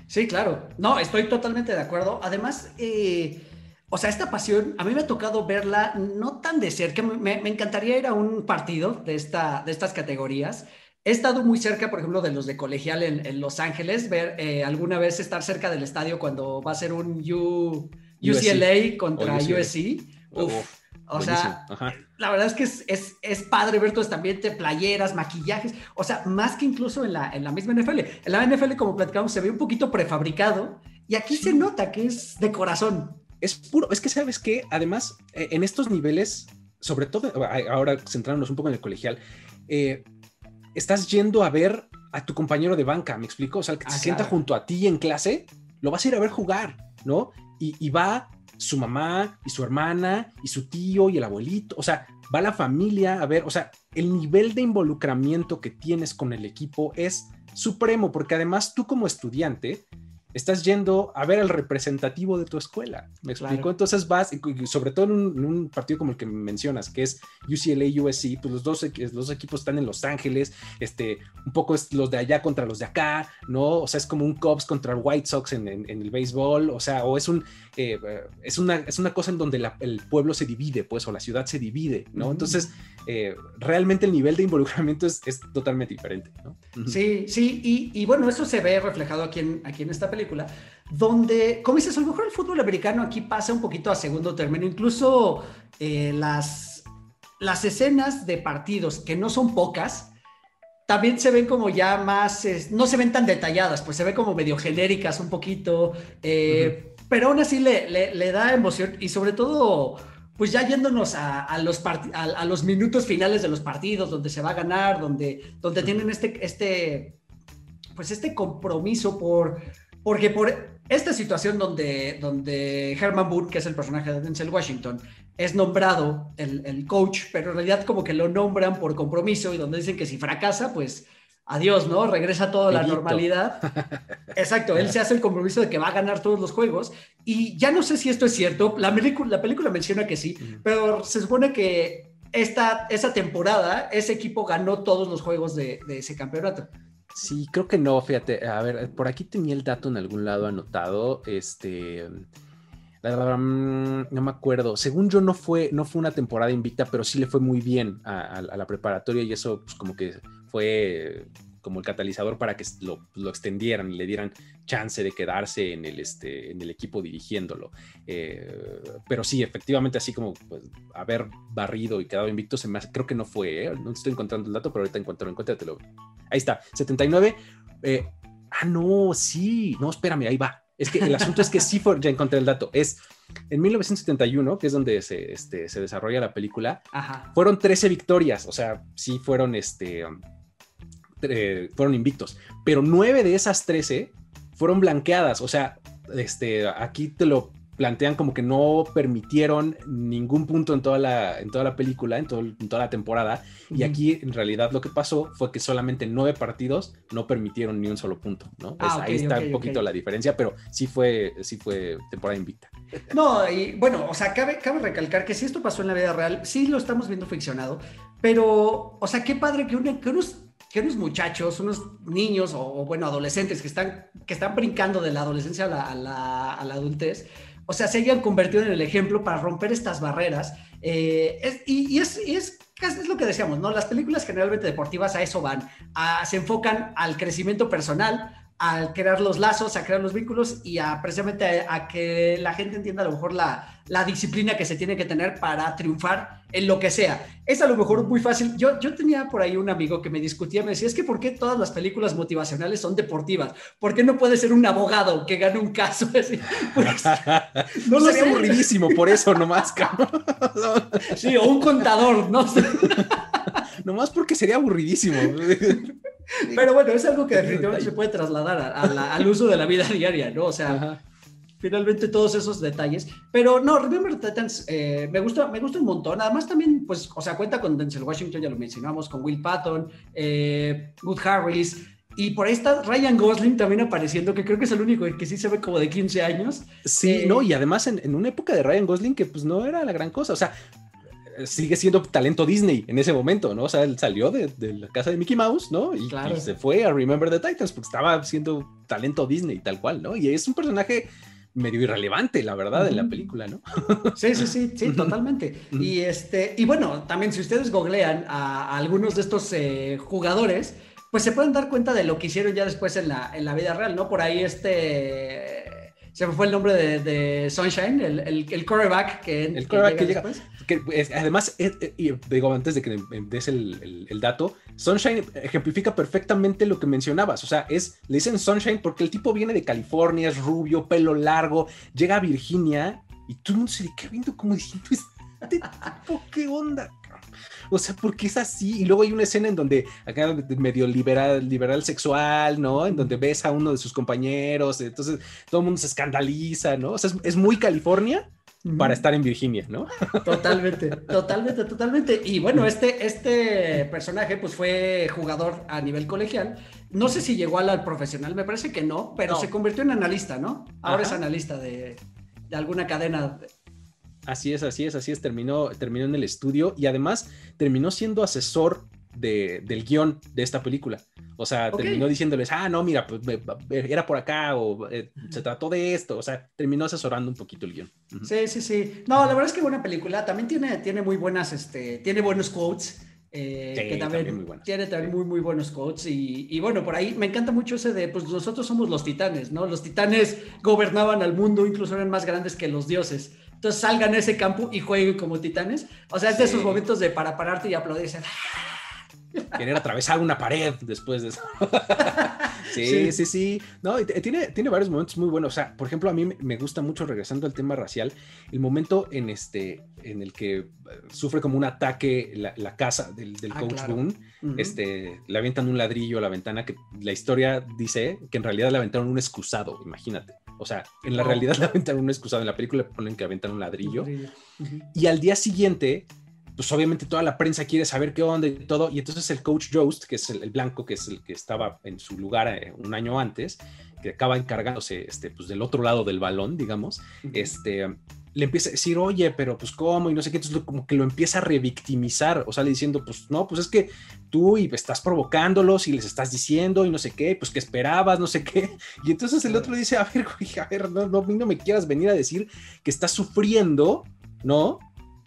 Sí, claro. No, estoy totalmente de acuerdo. Además, eh, o sea, esta pasión, a mí me ha tocado verla no tan de cerca, me, me encantaría ir a un partido de, esta, de estas categorías. He estado muy cerca, por ejemplo, de los de colegial en, Los Ángeles, ver eh, alguna vez estar cerca del estadio cuando va a ser un UCLA contra USC. O sea, la verdad es que es, es, padre ver todo este ambiente, playeras, maquillajes, o sea, más que incluso en la, en la misma NFL. En la NFL, como platicamos, se ve un poquito prefabricado y aquí se nota que es de corazón. Es puro, es que sabes que además eh, en estos niveles, sobre todo ahora centrándonos un poco en el colegial, eh, estás yendo a ver a tu compañero de banca, ¿me explico? O sea, el que se ah, sienta junto a ti en clase, lo vas a ir a ver jugar, ¿no? Y, y va su mamá y su hermana y su tío y el abuelito, o sea, va la familia a ver, o sea, el nivel de involucramiento que tienes con el equipo es supremo, porque además tú como estudiante estás yendo a ver al representativo de tu escuela. ¿Me explico? Entonces vas, sobre todo en un, partido como el que mencionas, que es UCLA USC, pues los dos, los equipos están en Los Ángeles, este, un poco es los de allá contra los de acá, ¿no? O sea, es como un Cubs contra el White Sox en, el béisbol, o sea, o es un, eh, es una, es una cosa en donde el pueblo se divide, pues, o la ciudad se divide, ¿no? Entonces, eh, realmente el nivel de involucramiento es, totalmente diferente, ¿no? Sí, sí, y, y, bueno, eso se ve reflejado aquí en, aquí en esta película donde, como dices, a lo mejor el fútbol americano aquí pasa un poquito a segundo término, incluso eh, las, las escenas de partidos, que no son pocas, también se ven como ya más, no se ven tan detalladas, pues se ve como medio genéricas un poquito, eh, pero aún así le, le, da emoción y sobre todo, pues ya yéndonos a, a los a, los minutos finales de los partidos, donde se va a ganar, donde, donde tienen este, este, pues este compromiso por porque por esta situación donde, donde Herman Boone, que es el personaje de Denzel Washington, es nombrado el, coach, pero en realidad como que lo nombran por compromiso y donde dicen que si fracasa, pues adiós, ¿no? Regresa toda la normalidad. Exacto, él se hace el compromiso de que va a ganar todos los juegos y ya no sé si esto es cierto, la, la película menciona que sí, pero se supone que esta, esa temporada ese equipo ganó todos los juegos de, de ese campeonato. Sí, creo que no, fíjate. A ver, por aquí tenía el dato en algún lado anotado. Este. Mm, no me acuerdo. Según yo, no fue, no fue una temporada invicta, pero sí le fue muy bien a, la preparatoria y eso, pues, como que fue como el catalizador para que lo, extendieran y le dieran chance de quedarse en el, este, en el equipo dirigiéndolo. Eh, pero sí, efectivamente, así como pues, haber barrido y quedado invicto, se me creo que no fue, ¿eh? no estoy encontrando el dato, pero ahorita encuentro, encuéntratelo. Ahí está, 79. Eh, ah, no, sí, no, espérame, ahí va. Es que el asunto es que sí fue, ya encontré el dato, es en 1971, que es donde se, este, se desarrolla la película, fueron 13 victorias, o sea, sí fueron este, eh, fueron invictos, pero nueve de esas 13 fueron blanqueadas, o sea, este, aquí te lo plantean como que no permitieron ningún punto en toda la, en toda la película, en, toda la temporada, y aquí en realidad lo que pasó fue que solamente nueve partidos no permitieron ni un solo punto, ¿no? Ah, ahí está un poquito la diferencia, pero sí fue, sí fue temporada invicta. No, y bueno, o sea, cabe, cabe recalcar que si esto pasó en la vida real, sí lo estamos viendo ficcionado, pero, o sea, qué padre que, que unos que unos muchachos, unos niños o, bueno, adolescentes que están, que están brincando de la adolescencia a la, adultez, o sea, se hayan convertido en el ejemplo para romper estas barreras. Eh, y, es, es, es, lo que decíamos, ¿no? Las películas generalmente deportivas a eso van, se enfocan al crecimiento personal, a crear los lazos, a crear los vínculos y a precisamente a, que la gente entienda a lo mejor la, la, disciplina que se tiene que tener para triunfar en lo que sea. Es a lo mejor muy fácil. Yo, yo tenía por ahí un amigo que me discutía, me decía, es que ¿por qué todas las películas motivacionales son deportivas? ¿Por qué no puede ser un abogado que gane un caso? Así? Pues, no sería aburridísimo por eso nomás, cabrón. Sí, o un contador, ¿no? nomás porque sería aburridísimo. Pero bueno, es algo que definitivamente se puede trasladar al uso de la vida diaria, ¿no? O sea, finalmente todos esos detalles. Pero no, Remember Titans eh, me, gusta, me gusta un montón. Además también, pues, o sea, cuenta con Denzel Washington, ya lo mencionamos, con Will Patton, eh, Good Harris. Y por ahí está Ryan Gosling también apareciendo, que creo que es el único que sí se ve como de 15 años. Sí, eh, no, y además en, en, una época de Ryan Gosling que pues no era la gran cosa. O sea, sigue siendo talento Disney en ese momento, ¿no? O sea, él salió de, la casa de Mickey Mouse, ¿no? Y, se fue a Remember the Titans porque estaba siendo talento Disney tal cual, ¿no? Y es un personaje medio irrelevante, la verdad, en la película, ¿no? Sí, sí, sí, sí, totalmente. Y este, y bueno, también si ustedes googlean a, algunos de estos eh, jugadores, pues se pueden dar cuenta de lo que hicieron ya después en la, en la vida real, ¿no? Por ahí este se me fue el nombre de, Sunshine, el, el, el quarterback que, el quarterback que llega, que además, digo, antes de que des el, el, dato, Sunshine ejemplifica perfectamente lo que mencionabas. O sea, es, le dicen Sunshine porque el tipo viene de California, es rubio, pelo largo, llega a Virginia y tú no sé qué viendo como diciendo, este tipo, ¿qué onda? O sea, porque es así. Y luego hay una escena en donde acá medio liberal, liberal sexual, ¿no? En donde ves a uno de sus compañeros, entonces todo el mundo se escandaliza, ¿no? O sea, es, muy California, para estar en Virginia, ¿no? Totalmente, totalmente, totalmente. Y bueno, este, este personaje pues fue jugador a nivel colegial. No sé si llegó al profesional, me parece que no, pero se convirtió en analista, ¿no? Ahora es analista de, de alguna cadena Así es, así es, así es. Terminó, terminó en el estudio y además terminó siendo asesor de, del guion de esta película. O sea, terminó diciéndoles, ah, no, mira, pues era por acá o eh, se trató de esto. O sea, terminó asesorando un poquito el guion. Sí, sí, sí. No, la verdad es que buena película. También tiene, tiene muy buenas, este, tiene buenos quotes. Eh, que también, tiene también muy, muy buenos quotes. Y, y, bueno, por ahí me encanta mucho ese de, pues nosotros somos los titanes, ¿no? Los titanes gobernaban al mundo, incluso eran más grandes que los dioses. Entonces salgan a ese campo y jueguen como titanes. O sea, es de esos momentos de para pararte y aplaudir. Querer atravesar una pared después de eso. sí, sí, sí, No, tiene, tiene varios momentos muy buenos. O sea, por ejemplo, a mí me gusta mucho, regresando al tema racial, el momento en, este, en el que eh, sufre como un ataque la, casa del, ah, coach Boone. este, le avientan un ladrillo a la ventana, que la historia dice que en realidad le aventaron un excusado, imagínate. O sea, en la oh. realidad la aventan un excusado, en la película ponen que aventan un ladrillo. Y al día siguiente, pues obviamente toda la prensa quiere saber qué onda y todo. Y entonces el coach Jost, que es el, blanco, que es el que estaba en su lugar eh, un año antes, que acaba encargándose este, pues, del otro lado del balón, digamos, este, le empieza a decir, oye, pero pues cómo y no sé qué, entonces como que lo empieza a revictimizar, o sea, diciendo, pues no, pues es que tú y estás provocándolos y les estás diciendo y no sé qué, pues que esperabas, no sé qué, y entonces el otro dice, a ver, a ver, no, no, no me quieras venir a decir que estás sufriendo, ¿no?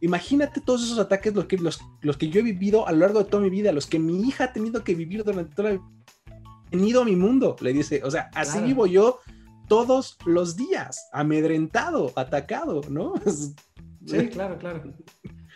Imagínate todos esos ataques, los que, los, los que yo he vivido a lo largo de toda mi vida, los que mi hija ha tenido que vivir durante toda la venido a mi mundo, le dice, o sea, así vivo yo todos los días, amedrentado, atacado, ¿no? Sí, claro, claro.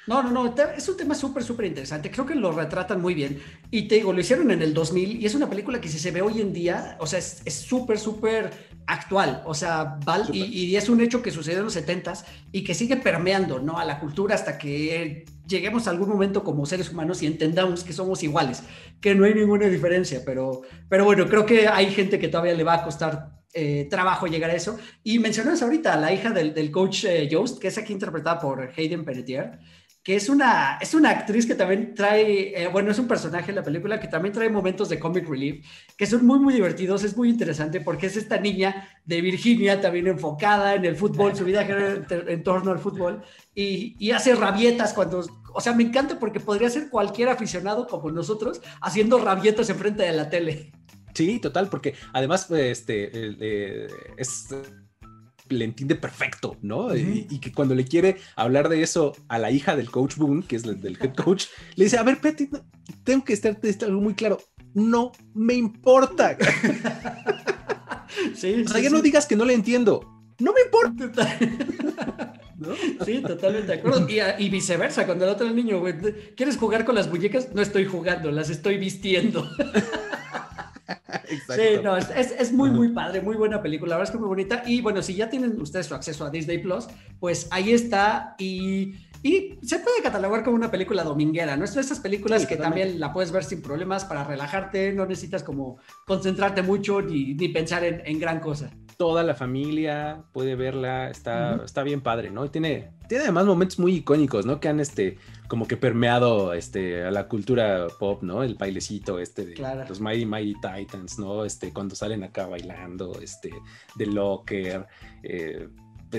No, no, no, es un tema súper, súper interesante. Creo que lo retratan muy bien. Y te digo, lo hicieron en el 2000 y es una película que si se ve hoy en día, o sea, es súper, súper actual. O sea, val, y, es un hecho que sucedió en los 70s y que sigue permeando, ¿no? A la cultura hasta que lleguemos a algún momento como seres humanos y entendamos que somos iguales, que no hay ninguna diferencia. Pero, pero bueno, creo que hay gente que todavía le va a costar eh, trabajo llegar a eso. Y mencionas ahorita a la hija del, coach eh, Jost, que es aquí interpretada por Hayden Panettiere, que es una, es una actriz que también trae, eh, bueno, es un personaje en la película que también trae momentos de comic relief, que son muy, muy divertidos, es muy interesante porque es esta niña de Virginia también enfocada en el fútbol, su vida gira en, torno al fútbol, y, y, hace rabietas cuando, o sea, me encanta porque podría ser cualquier aficionado como nosotros haciendo rabietas enfrente de la tele. Sí, total, porque además este, eh, es le entiende perfecto, ¿no? y, que cuando le quiere hablar de eso a la hija del coach Boone, que es el, del head coach, le dice, a ver, Petty, tengo que estar, algo muy claro, no me importa. sí, o sea, ya no digas que no le entiendo, no me importa. Sí, totalmente de acuerdo. Y, viceversa, cuando el otro niño, ¿quieres jugar con las muñecas? No estoy jugando, las estoy vistiendo. Sí, no, es, muy, muy padre, muy buena película, la verdad es que muy bonita. Y bueno, si ya tienen ustedes su acceso a Disney Plus, pues ahí está. Y, y se puede catalogar como una película dominguera, ¿no? Es de esas películas que también la puedes ver sin problemas para relajarte, no necesitas como concentrarte mucho ni, ni pensar en, en gran cosa toda la familia puede verla, está, está bien padre, ¿no? tiene, tiene además momentos muy icónicos, ¿no? Que han este, como que permeado este, a la cultura pop, ¿no? El bailecito este de los Mighty Mighty Titans, ¿no? Este, cuando salen acá bailando, este, de Locker, eh,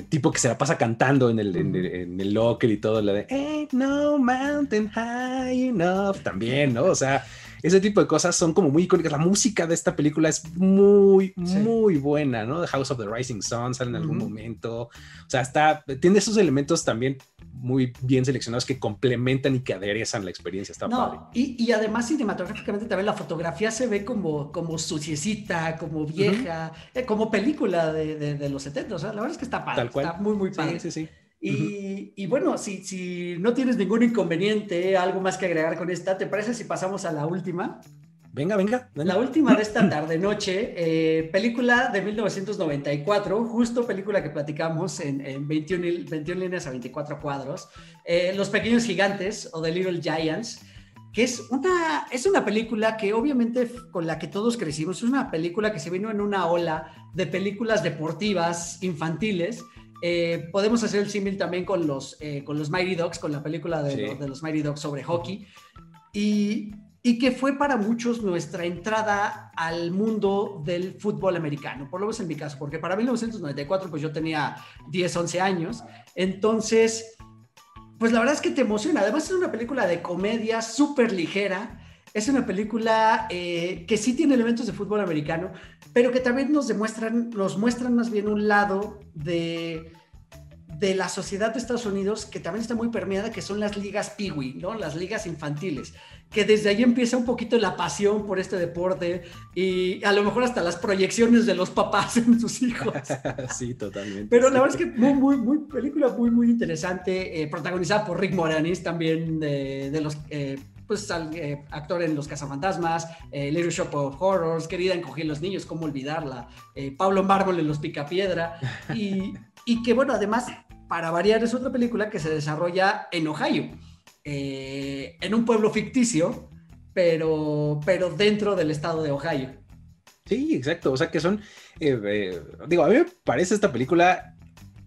tipo que se la pasa cantando en el, en, el, locker y todo, la de Ain't no mountain high enough, también, ¿no? O sea, ese tipo de cosas son como muy icónicas. La música de esta película es muy, muy buena, ¿no? The House of the Rising Sun sale en algún momento. O sea, está, tiene esos elementos también muy bien seleccionados que complementan y que aderezan la experiencia. Está padre. Y, y, además cinematográficamente también la fotografía se ve como, como suciecita, como vieja, eh, como película de, de, los 70. O sea, la verdad es que está padre. Está muy, muy padre. Sí, sí, sí. Y, y, bueno, si, si no tienes ningún inconveniente, algo más que agregar con esta, ¿te parece si pasamos a la última? Venga, venga, La última de esta tarde-noche, eh, película de 1994, justo película que platicamos en, en 21, 21, líneas a 24 cuadros, eh, Los Pequeños Gigantes o The Little Giants, que es una, es una película que obviamente con la que todos crecimos, es una película que se vino en una ola de películas deportivas infantiles. Eh, podemos hacer el símil también con los, con los Mighty Dogs, con la película de, los, de los Mighty Dogs sobre hockey. Y y que fue para muchos nuestra entrada al mundo del fútbol americano, por lo menos en mi caso, porque para 1994 pues yo tenía 10, 11 años, entonces pues la verdad es que te emociona, además es una película de comedia súper ligera, es una película eh, que sí tiene elementos de fútbol americano, pero que también nos demuestran, nos muestran más bien un lado de de la sociedad de Estados Unidos que también está muy permeada, que son las ligas piwi, ¿no? Las ligas infantiles, que desde ahí empieza un poquito la pasión por este deporte y a lo mejor hasta las proyecciones de los papás en sus hijos. sí, totalmente. Pero la verdad es que muy, muy, muy, película muy, muy interesante, eh, protagonizada por Rick Moranis, también de, los... Eh, pues eh, actor en Los Cazafantasmas, Little Shop of Horrors, Querida encogí los niños, cómo olvidarla, Pablo Mármol en Los Picapiedra, y, y que bueno, además, para variar, es otra película que se desarrolla en Ohio eh, en un pueblo ficticio, pero, pero dentro del estado de Ohio. Sí, exacto. O sea que son, eh, eh, digo, a mí me parece esta película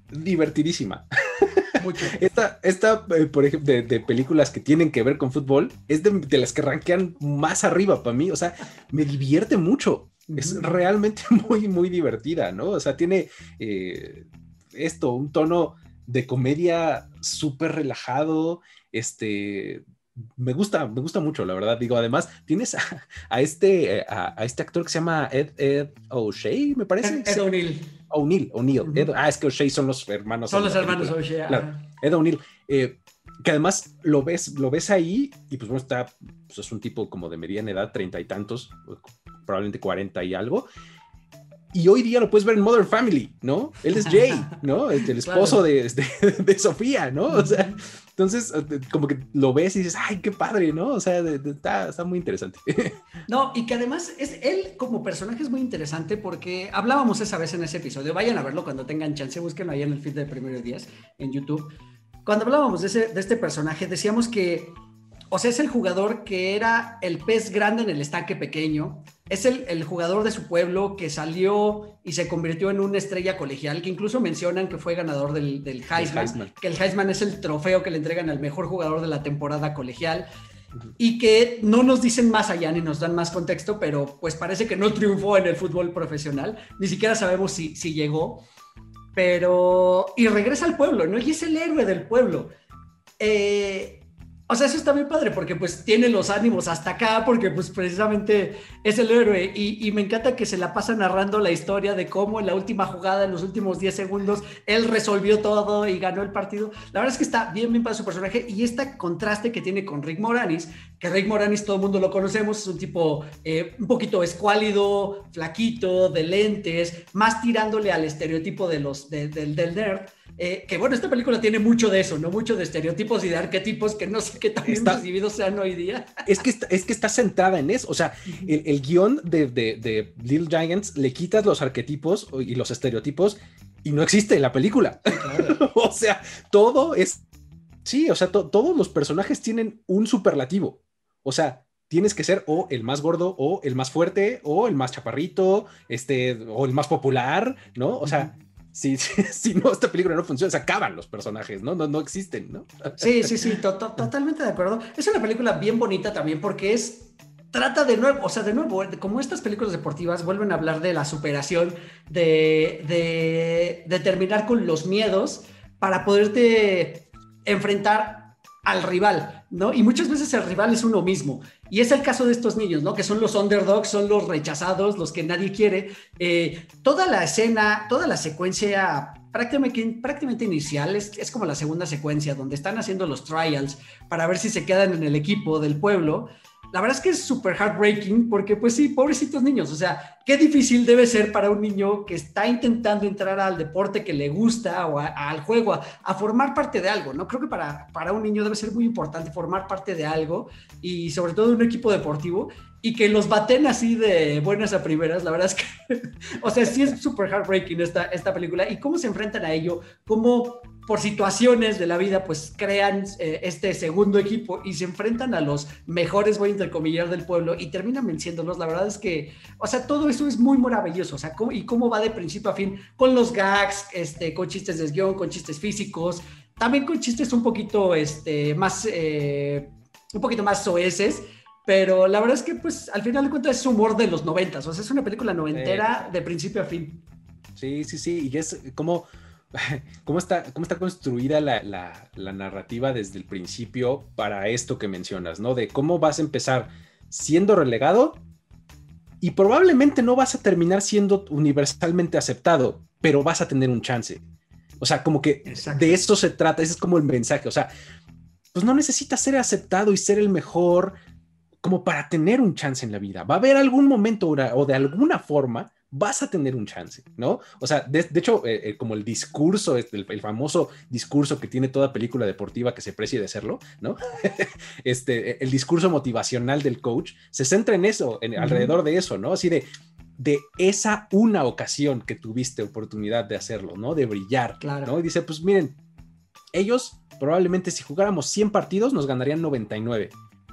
divertidísima. Mucho. Esta, esta por ejemplo, de, películas que tienen que ver con fútbol, es de, las que rankean más arriba para mí. O sea, me divierte mucho. Es realmente muy, muy divertida, ¿no? O sea, tiene esto, un tono de comedia súper relajado, este, me gusta, me gusta mucho, la verdad. Digo, además, tienes a, este, eh, a, este actor que se llama Ed, Ed O'Shea, me parece. Ed O'Neill. O'Neill, O'Neill. ah, es que O'Shea son los hermanos. Son los hermanos O'Shea. Ed O'Neill. Eh, que además lo ves, lo ves ahí y pues bueno, está, pues es un tipo como de mediana edad, treinta y tantos, probablemente cuarenta y algo, y hoy día lo puedes ver en Mother Family, ¿no? Él es Jay, ¿no? El, esposo este, de, de, Sofía, ¿no? O sea, entonces, eh, como que lo ves y dices, ay, qué padre, ¿no? O sea, está, está muy interesante. No, y que además es él como personaje es muy interesante porque hablábamos esa vez en ese episodio. Vayan a verlo cuando tengan chance, búsquenlo ahí en el feed de primeros días en YouTube. Cuando hablábamos de, ese, de este personaje, decíamos que, o sea, es el jugador que era el pez grande en el estanque pequeño, es el, jugador de su pueblo que salió y se convirtió en una estrella colegial, que incluso mencionan que fue ganador del, del Heisman, que el Heisman es el trofeo que le entregan al mejor jugador de la temporada colegial, y que no nos dicen más allá ni nos dan más contexto, pero pues parece que no triunfó en el fútbol profesional, ni siquiera sabemos si, si llegó, pero... y regresa al pueblo, ¿no? Y es el héroe del pueblo. Eh, o sea, eso está muy padre porque pues tiene los ánimos hasta acá porque pues precisamente es el héroe y, me encanta que se la pasa narrando la historia de cómo en la última jugada, en los últimos 10 segundos, él resolvió todo y ganó el partido. La verdad es que está bien, bien para su personaje y este contraste que tiene con Rick Moranis, que Rick Moranis todo el mundo lo conocemos, es un tipo eh, un poquito escuálido, flaquito, de lentes, más tirándole al estereotipo de los, del nerd. Eh, que bueno, esta película tiene mucho de eso, ¿no? Mucho de estereotipos y de arquetipos que no sé qué tan está, recibidos sean hoy día. Es que, está, es que está centrada en eso. O sea, el, guion de, de, Little Giants le quitas los arquetipos y los estereotipos y no existe en la película. o sea, todo es. Sí, o sea, todos los personajes tienen un superlativo. O sea, tienes que ser o el más gordo o el más fuerte o el más chaparrito, este, o el más popular, ¿no? O sea, si, si, no, esta película no funciona, se acaban los personajes, ¿no? No, no existen, ¿no? Sí, sí, sí, totalmente de acuerdo. Es una película bien bonita también porque es trata de nuevo, o sea, de nuevo, como estas películas deportivas vuelven a hablar de la superación, de, de, de terminar con los miedos para poderte enfrentar al rival, ¿no? Y muchas veces el rival es uno mismo. Y es el caso de estos niños, ¿no? Que son los underdogs, son los rechazados, los que nadie quiere. Eh, toda la escena, toda la secuencia prácticamente, prácticamente inicial, es, es, como la segunda secuencia, donde están haciendo los trials para ver si se quedan en el equipo del pueblo la verdad es que es súper heartbreaking porque pues sí, pobrecitos niños, o sea, qué difícil debe ser para un niño que está intentando entrar al deporte que le gusta o al juego, a, formar parte de algo, ¿no? Creo que para, para un niño debe ser muy importante formar parte de algo y sobre todo de un equipo deportivo y que los baten así de buenas a primeras, la verdad es que, o sea, sí es súper heartbreaking esta, esta película y cómo se enfrentan a ello, cómo por situaciones de la vida, pues crean eh, este segundo equipo y se enfrentan a los mejores, voy a intercomillar, del pueblo y terminan venciéndolos. La verdad es que, o sea, todo eso es muy maravilloso. O sea, y cómo va de principio a fin con los gags, este, con chistes de guion, con chistes físicos, también con chistes un poquito este, más, eh, un poquito más soeces. Pero la verdad es que, pues, al final de cuentas es humor de los noventas. O sea, es una película noventera de principio a fin. Sí, sí, sí. Y es como cómo está, cómo está construida la, narrativa desde el principio para esto que mencionas, ¿no? De cómo vas a empezar siendo relegado y probablemente no vas a terminar siendo universalmente aceptado, pero vas a tener un chance. O sea, como que de eso se trata, ese es como el mensaje, o sea, pues no necesitas ser aceptado y ser el mejor como para tener un chance en la vida. Va a haber algún momento o de alguna forma vas a tener un chance, ¿no? O sea, de, hecho, eh, eh, como el discurso, este, el, famoso discurso que tiene toda película deportiva que se precie de serlo, ¿no? este, el discurso motivacional del coach se centra en eso, en, alrededor de eso, ¿no? Así de, de esa una ocasión que tuviste oportunidad de hacerlo, ¿no? De brillar, claro. ¿no? Y dice, pues miren, ellos probablemente si jugáramos 100 partidos nos ganarían 99,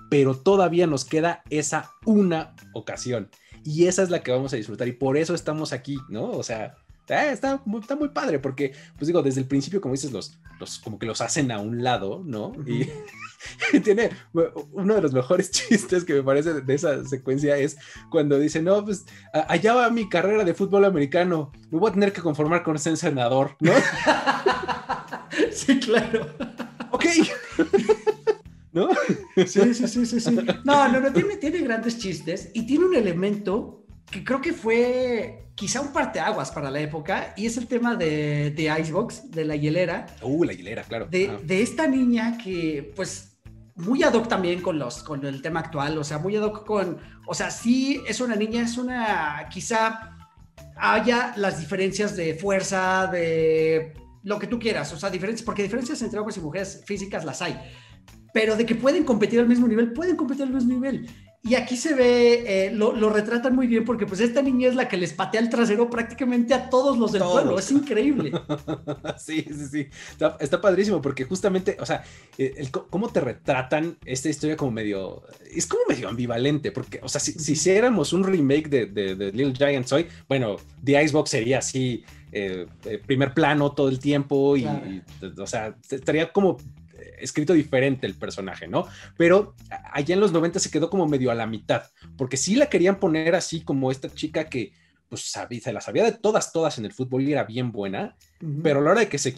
pero todavía nos queda esa una ocasión y esa es la que vamos a disfrutar y por eso estamos aquí, ¿no? O sea, eh, está, muy, está muy padre porque, pues digo, desde el principio, como dices, los, los como que los hacen a un lado, ¿no? Y, tiene uno de los mejores chistes que me parece de esa secuencia es cuando dice, no, pues allá va mi carrera de fútbol americano, me voy a tener que conformar con ser senador, ¿no? sí, claro. Ok. ¿No? Sí, sí, sí, sí, sí. No, no, no, tiene, tiene grandes chistes y tiene un elemento que creo que fue quizá un parteaguas para la época y es el tema de, de Icebox, de la hielera. Uh, la hielera, claro. De, de esta niña que, pues, muy ad hoc también con, los, con el tema actual, o sea, muy ad hoc con, o sea, sí es una niña, es una, quizá haya las diferencias de fuerza, de lo que tú quieras, o sea, diferencias, porque diferencias entre hombres y mujeres físicas las hay, pero de que pueden competir al mismo nivel, pueden competir al mismo nivel. Y aquí se ve, eh, lo, lo, retratan muy bien porque pues esta niña es la que les patea el trasero prácticamente a todos los del pueblo, es increíble. sí, sí, sí, está, padrísimo porque justamente, o sea, eh, el, cómo te retratan esta historia como medio, es como medio ambivalente, porque, o sea, si, si hiciéramos un remake de, de, Little Giants hoy, bueno, The Icebox sería así, eh, primer plano todo el tiempo y, o sea, estaría como escrito diferente el personaje, ¿no? Pero allá en los 90 se quedó como medio a la mitad, porque sí la querían poner así como esta chica que pues sabía, se la sabía de todas, todas en el fútbol y era bien buena, pero a la hora de que se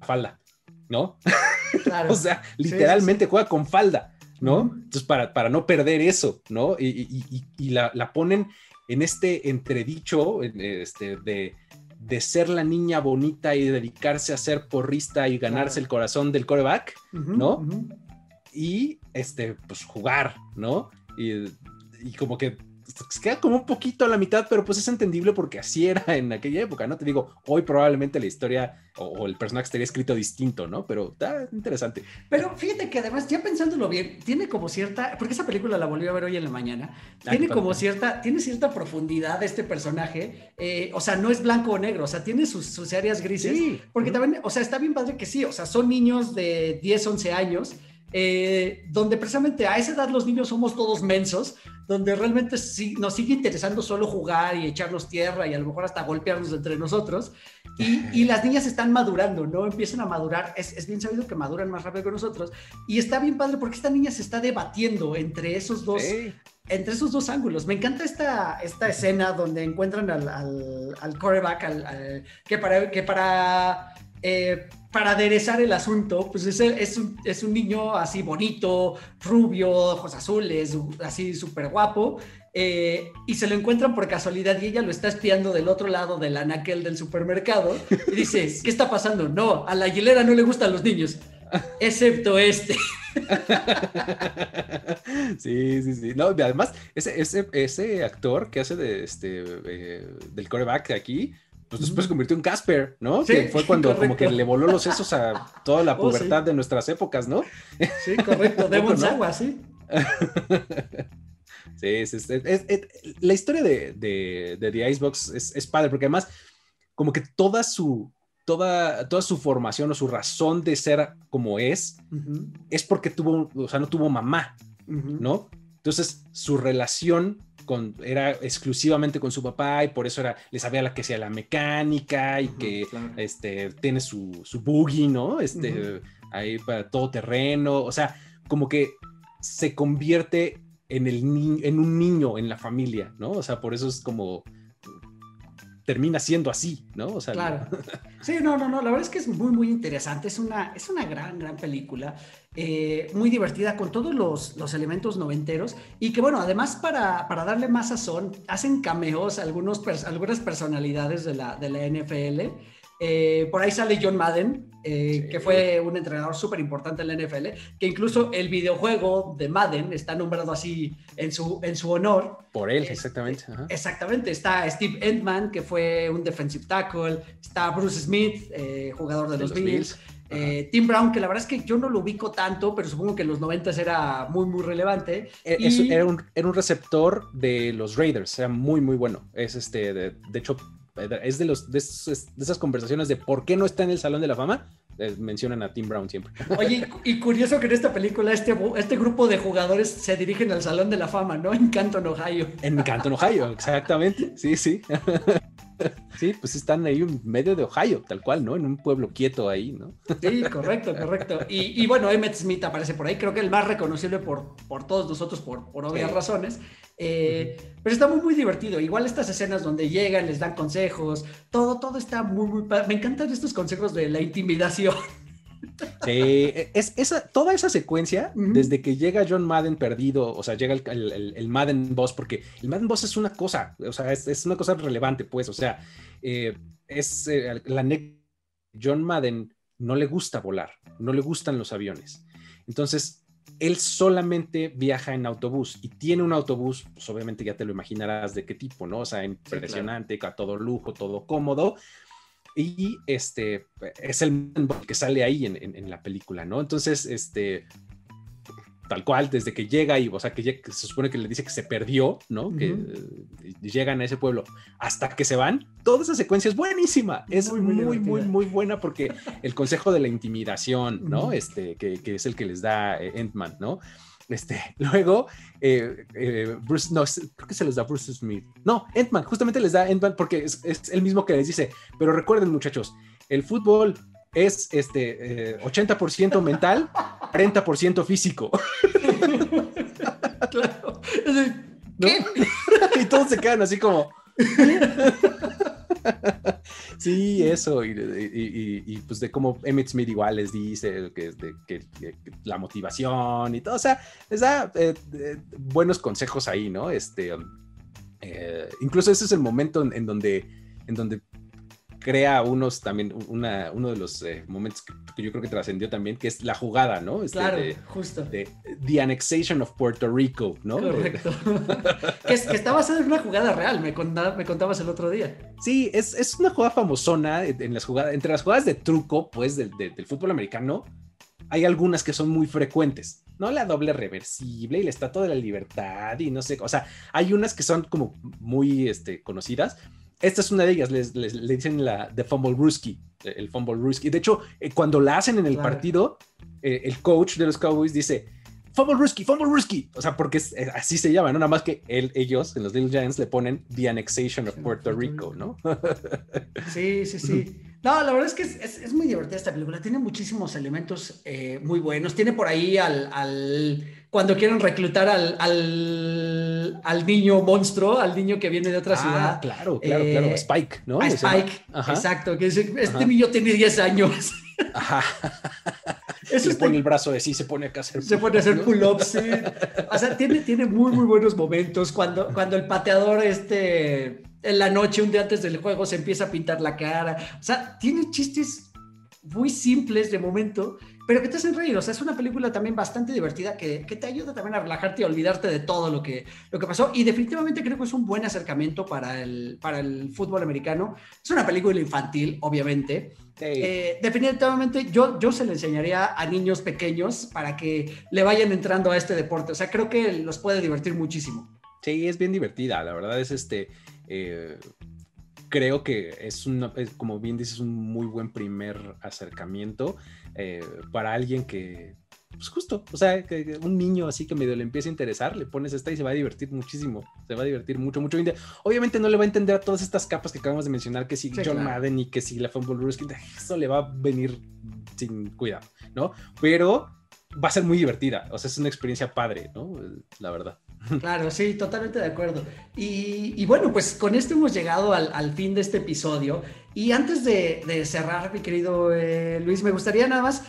falda, ¿no? o sea, literalmente juega con falda, ¿no? Entonces, para, para no perder eso, ¿no? Y, la, la, ponen en este entredicho este, de de ser la niña bonita y dedicarse a ser porrista y ganarse el corazón del coreback, ¿no? Y este, pues jugar, ¿no? Y, y como que se queda como un poquito a la mitad, pero pues es entendible porque así era en aquella época, ¿no? Te digo, hoy probablemente la historia o, el personaje estaría escrito distinto, ¿no? Pero está interesante. Pero fíjate que además, ya pensándolo bien, tiene como cierta, porque esa película la volví a ver hoy en la mañana, tiene como cierta, tiene cierta profundidad este personaje, eh, o sea, no es blanco o negro, o sea, tiene sus, sus áreas grises, sí. porque también, o sea, está bien padre que sí, o sea, son niños de 10, 11 años, eh, donde precisamente a esa edad los niños somos todos mensos, donde realmente nos sigue interesando solo jugar y echarnos tierra y a lo mejor hasta golpearnos entre nosotros. Y, las niñas están madurando, ¿no? Empiezan a madurar. Es, bien sabido que maduran más rápido que nosotros. Y está bien padre porque esta niña se está debatiendo entre esos dos. Entre esos dos ángulos. Me encanta esta, esta escena donde encuentran al, al, al quarterback, al, que para, que para eh, para aderezar el asunto, pues es, es, un, es un niño así bonito, rubio, ojos azules, así súper guapo, eh, y se lo encuentran por casualidad y ella lo está espiando del otro lado del anaquel del supermercado y dice, ¿qué está pasando? No, a la Aguilera no le gustan los niños, excepto este. Sí, sí, sí. No, además, ese, ese, ese actor que hace de este eh, del coreback aquí, pues después se convirtió en Casper, ¿no? Sí, que fue cuando como que le voló los sesos a toda la oh, pubertad de nuestras épocas, ¿no? Sí, correcto, de Agua, sí. Sí, sí, la historia de, de, de The Icebox es, es, padre, porque además, como que toda su, toda, toda su formación o su razón de ser como es, es porque tuvo, o sea, no tuvo mamá, ¿no? Entonces, su relación con, era exclusivamente con su papá y por eso era, le sabía la que sea la mecánica y que este, tiene su, su buggy, ¿no? Este, ahí para todo terreno, o sea, como que se convierte en, el en un niño en la familia, ¿no? O sea, por eso es como termina siendo así, ¿no? O sea, claro. Sí, no, no, no, la verdad es que es muy, muy interesante, es una, es una gran, gran película, eh, muy divertida con todos los, los, elementos noventeros y que, bueno, además para, para darle más sazón, hacen cameos algunos, algunas personalidades de la, de la NFL. Eh, por ahí sale John Madden, eh, que fue un entrenador súper importante en la NFL, que incluso el videojuego de Madden está nombrado así en su, en su honor. Por él, exactamente. Exactamente. Está Steve Entman, que fue un defensive tackle. Está Bruce Smith, eh, jugador de, los, Bills. Tim Brown, que la verdad es que yo no lo ubico tanto, pero supongo que en los 90 era muy, muy relevante. era, un, era, un, receptor de los Raiders, era muy, muy bueno. Es este, de, de hecho, es de, los, de, esas conversaciones de por qué no está en el Salón de la Fama. Eh, mencionan a Tim Brown siempre. Oye, y curioso que en esta película este, este grupo de jugadores se dirigen al Salón de la Fama, ¿no? En Canton, Ohio. En Canton, Ohio, exactamente. Sí, sí. Sí, pues están ahí en medio de Ohio, tal cual, ¿no? En un pueblo quieto ahí, ¿no? Sí, correcto, correcto. Y, bueno, Emmett Smith aparece por ahí, creo que el más reconocible por, por todos nosotros, por, por obvias razones. Eh, pero está muy, muy divertido. Igual estas escenas donde llegan, les dan consejos, todo, todo está muy, muy... Me encantan estos consejos de la intimidación. Sí, es esa, toda esa secuencia, desde que llega John Madden perdido, o sea, llega el, Madden Boss, porque el Madden Boss es una cosa, o sea, es, una cosa relevante, pues, o sea, eh, es eh, la John Madden no le gusta volar, no le gustan los aviones. Entonces, él solamente viaja en autobús y tiene un autobús, pues obviamente ya te lo imaginarás de qué tipo, ¿no? O sea, impresionante, a todo lujo, todo cómodo, y este es el que sale ahí en, la película, ¿no? Entonces, este, tal cual, desde que llega y, o sea, que, se supone que le dice que se perdió, ¿no? Que eh, llegan a ese pueblo hasta que se van, toda esa secuencia es buenísima, es muy, muy, muy, muy, buena porque el consejo de la intimidación, ¿no? Este, que, que, es el que les da eh, Entman, ¿no? Este, luego, eh, eh, Bruce, no, creo que se les da Bruce Smith. No, Entman, justamente les da Entman porque es, el mismo que les dice, pero recuerden muchachos, el fútbol es este 80% eh, mental, 40% físico. Claro. y todos se quedan así como... sí, eso, y, pues de cómo Emmett Smith igual les dice que, la motivación y todo, o sea, les da eh, eh, buenos consejos ahí, ¿no? Este, um, eh, incluso ese es el momento en, donde, en donde crea unos también, una, uno de los eh, momentos que, yo creo que trascendió también, que es la jugada, ¿no? Este, claro, justo. De The Annexation of Puerto Rico, ¿no? Correcto. que, es, que, está basada en una jugada real, me, me contabas el otro día. Sí, es, es, una jugada famosona en las jugadas, entre las jugadas de truco, pues, del, del fútbol americano, hay algunas que son muy frecuentes, ¿no? La doble reversible y la estatua de la libertad y no sé, o sea, hay unas que son como muy este, conocidas, esta es una de ellas, le dicen la de Fumble Ruski, el Fumble Ruski. De hecho, eh, cuando la hacen en el partido, eh, el coach de los Cowboys dice, Fumble Ruski, Fumble Ruski. O sea, porque así se llama, ¿no? Nada más que ellos, en los Little Giants, le ponen The Annexation of Puerto Rico, ¿no? sí, sí, sí. No, la verdad es que es, muy divertida esta película. Tiene muchísimos elementos eh, muy buenos. Tiene por ahí al cuando quieren reclutar al, al, niño monstruo, al niño que viene de otra ah, ciudad. Claro, claro, claro. Eh, Spike, ¿no? A Spike, exacto. Que dice, este niño tiene 10 años. Ajá. Eso le pone el brazo así, se pone a hacer Se pone a hacer pull-ups, sí. O sea, tiene, tiene muy, muy buenos momentos cuando, cuando el pateador este, en la noche, un día antes del juego, se empieza a pintar la cara. O sea, tiene chistes muy simples de momento, pero que te hacen reír. O sea, es una película también bastante divertida que, que, te ayuda también a relajarte y a olvidarte de todo lo que, lo que pasó. Y definitivamente creo que es un buen acercamiento para el, para el fútbol americano. Es una película infantil, obviamente. Eh, definitivamente yo, yo se le enseñaría a niños pequeños para que le vayan entrando a este deporte. O sea, creo que los puede divertir muchísimo. Sí, es bien divertida. La verdad es este. Eh, creo que es, una, como bien dices, un muy buen primer acercamiento eh, para alguien que, pues justo, o sea, que, un niño así que medio le empieza a interesar, le pones esta y se va a divertir muchísimo, se va a divertir mucho, mucho. Obviamente no le va a entender a todas estas capas que acabamos de mencionar, que si John Madden y que si la Fumble Rules, eso le va a venir sin cuidado, ¿no? Pero va a ser muy divertida, o sea, es una experiencia padre, ¿no? La verdad. Claro, sí, totalmente de acuerdo. Y, bueno, pues con esto hemos llegado al, fin de este episodio. Y antes de, cerrar, mi querido eh, Luis, me gustaría nada más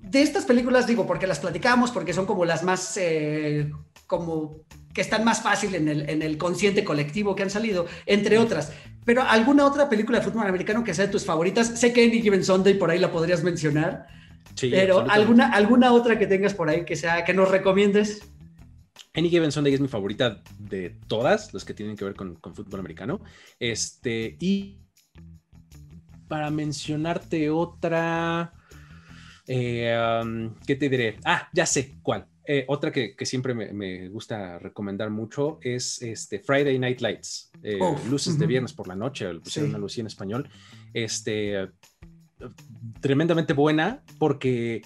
de estas películas, digo, porque las platicamos, porque son como las más, eh, como que están más fácil en el, en el consciente colectivo que han salido, entre otras. Pero alguna otra película de fútbol americano que sea de tus favoritas, sé que Any Given Sunday por ahí la podrías mencionar. Sí, pero alguna, alguna otra que tengas por ahí que sea que nos recomiendes. Any Given Sunday es mi favorita de todas las que tienen que ver con, fútbol americano. Este, y para mencionarte otra, eh, um, ¿qué te diré? Ah, ya sé cuál. Eh, otra que, siempre me, gusta recomendar mucho es este Friday Night Lights, eh, luces de viernes por la noche, pusieron una luz en español. Este, tremendamente buena porque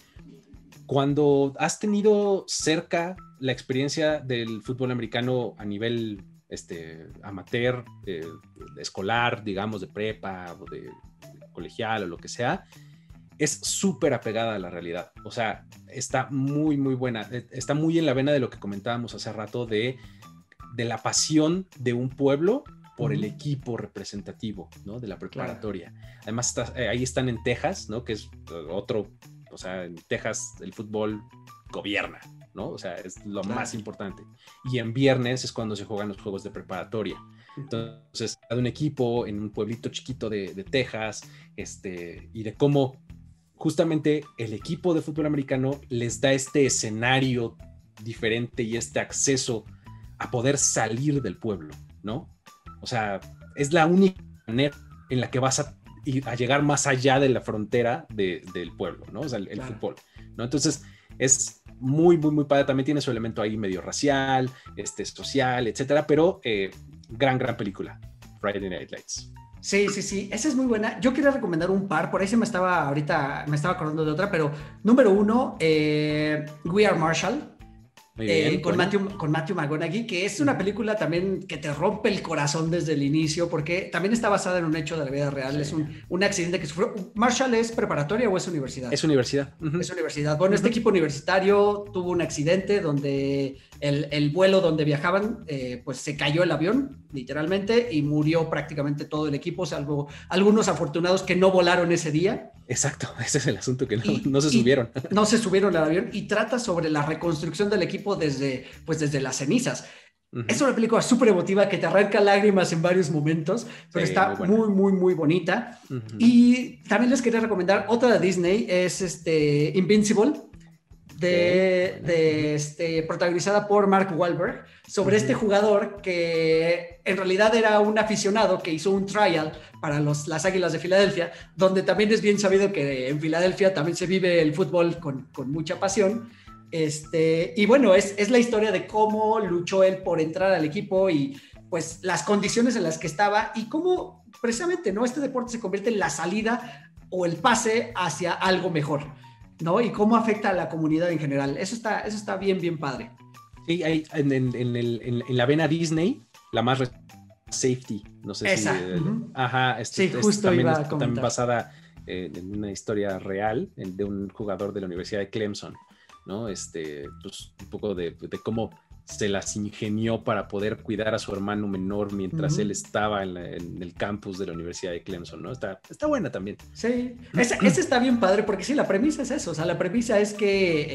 cuando has tenido cerca la experiencia del fútbol americano a nivel este, amateur, eh, escolar, digamos, de prepa o de colegial o lo que sea, es súper apegada a la realidad. O sea, está muy, muy buena. Eh, está muy en la vena de lo que comentábamos hace rato de, de la pasión de un pueblo por el equipo representativo, ¿no? De la preparatoria. Además, eh, ahí están en Texas, ¿no? Que es otro, o sea, en Texas el fútbol gobierna, ¿no? O sea, es lo más importante. Y en viernes es cuando se juegan los juegos de preparatoria. Entonces, de un equipo en un pueblito chiquito de, de, Texas, este, y de cómo justamente el equipo de fútbol americano les da este escenario diferente y este acceso a poder salir del pueblo, ¿no? O sea, es la única manera en la que vas a, a llegar más allá de la frontera del pueblo, ¿no? O sea, el, fútbol, ¿no? Entonces, es muy, muy, muy padre. También tiene su elemento ahí medio racial, este, social, etcétera, pero eh, gran, gran película, Friday Night Lights. Sí, sí, sí, esa es muy buena. Yo quería recomendar un par, por ahí se me estaba, ahorita me estaba acordando de otra, pero número uno, eh, We Are Marshall, eh, con, Matthew, con Matthew McConaughey, que es una película también que te rompe el corazón desde el inicio, porque también está basada en un hecho de la vida real. Es un, un, accidente que sufrió. ¿Marshall es preparatoria o es universidad? Es universidad. Es universidad. Bueno, este equipo universitario tuvo un accidente donde el, el vuelo donde viajaban, eh, pues se cayó el avión, literalmente, y murió prácticamente todo el equipo, salvo algunos afortunados que no volaron ese día. Exacto, ese es el asunto, que no, se subieron. No se subieron al avión y trata sobre la reconstrucción del equipo desde, pues desde las cenizas. Es una película súper emotiva que te arranca lágrimas en varios momentos, pero está muy, muy, muy, bonita. Y también les quería recomendar otra de Disney, es este Invincible de, este, protagonizada por Mark Wahlberg, sobre este jugador que en realidad era un aficionado que hizo un trial para los, las Águilas de Filadelfia, donde también es bien sabido que en Filadelfia también se vive el fútbol con, con mucha pasión. Este, y bueno, es, es la historia de cómo luchó él por entrar al equipo y pues las condiciones en las que estaba y cómo precisamente no este deporte se convierte en la salida o el pase hacia algo mejor. ¿No? Y cómo afecta a la comunidad en general. Eso está, eso está bien, bien padre. Sí, hay, en, en, en, la vena Disney, la más safety, no sé si... Eh, ajá, este, sí, justo también, iba también basada en una historia real de un jugador de la Universidad de Clemson, ¿no? Este, pues un poco de, de cómo se las ingenió para poder cuidar a su hermano menor mientras él estaba en, el campus de la Universidad de Clemson, ¿no? Está, está buena también. Sí, ese, está bien padre porque sí, la premisa es eso, o sea, la premisa es que...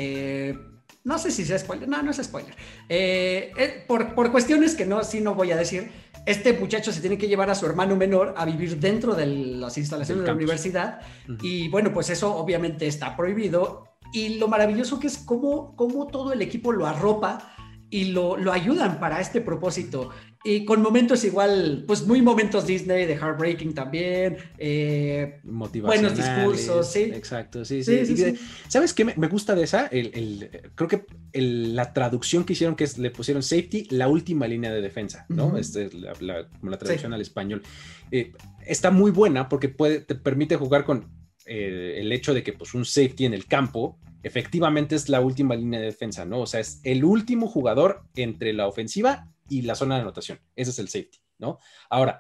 Eh, no sé si sea spoiler, no, no es spoiler. Eh, eh, por, por, cuestiones que no, sí no voy a decir, este muchacho se tiene que llevar a su hermano menor a vivir dentro de las instalaciones de la universidad y bueno, pues eso obviamente está prohibido y lo maravilloso que es cómo, cómo todo el equipo lo arropa y lo, lo, ayudan para este propósito. Y con momentos igual, pues muy momentos Disney, de Heartbreaking también, eh, buenos discursos, sí. Exacto, sí, sí. sí, ¿Sabes qué me, gusta de esa? El, creo que la traducción que hicieron, que es, le pusieron safety, la última línea de defensa, ¿no? Este es la, como la traducción al español. Eh, está muy buena porque puede, te permite jugar con eh, el hecho de que pues, un safety en el campo efectivamente es la última línea de defensa, ¿no? O sea, es el último jugador entre la ofensiva y la zona de anotación. Ese es el safety, ¿no? Ahora,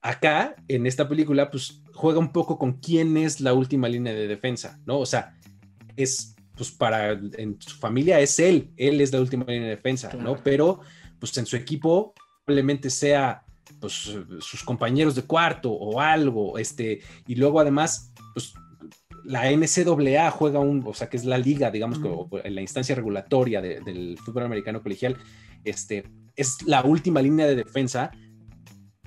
acá en esta película, pues juega un poco con quién es la última línea de defensa, ¿no? O sea, es, pues para, en su familia es él, él es la última línea de defensa, ¿no? Pero, pues en su equipo probablemente sea, pues, sus compañeros de cuarto o algo, este, y luego además, pues la NCAA juega un, o sea, que es la liga, digamos, la instancia regulatoria del fútbol americano colegial, este, es la última línea de defensa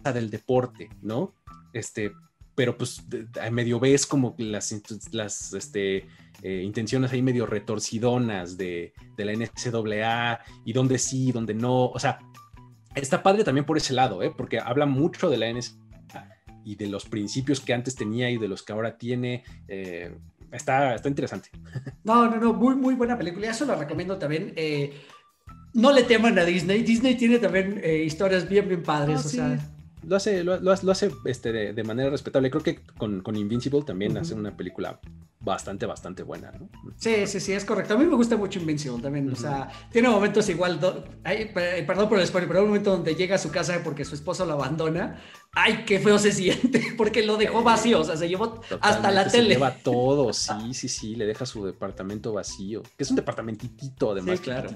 del deporte, ¿no? Este, pero pues medio ves como las, las este, eh, intenciones ahí medio retorcidonas de, de, la NCAA y dónde sí, dónde no, o sea, está padre también por ese lado, ¿eh? porque habla mucho de la NCAA y de los principios que antes tenía y de los que ahora tiene. Eh, está, está interesante. No, no, no, muy, muy buena película. Eso la recomiendo también. Eh, no le teman a Disney. Disney tiene también eh, historias bien, bien padres. o sea... Lo hace, lo, lo hace este, de, manera respetable. Creo que con, con Invincible también hace una película bastante, bastante buena, ¿no? Sí, sí, sí, es correcto. A mí me gusta mucho Invincible también. O sea, tiene momentos igual. perdón por el spoiler, pero hay un momento donde llega a su casa porque su esposo lo abandona. Ay, qué feo se siente, porque lo dejó vacío. O sea, se llevó hasta la tele. Lleva todo, sí, sí, sí. Le deja su departamento vacío. Que es un departamentitito, además. Sí, claro.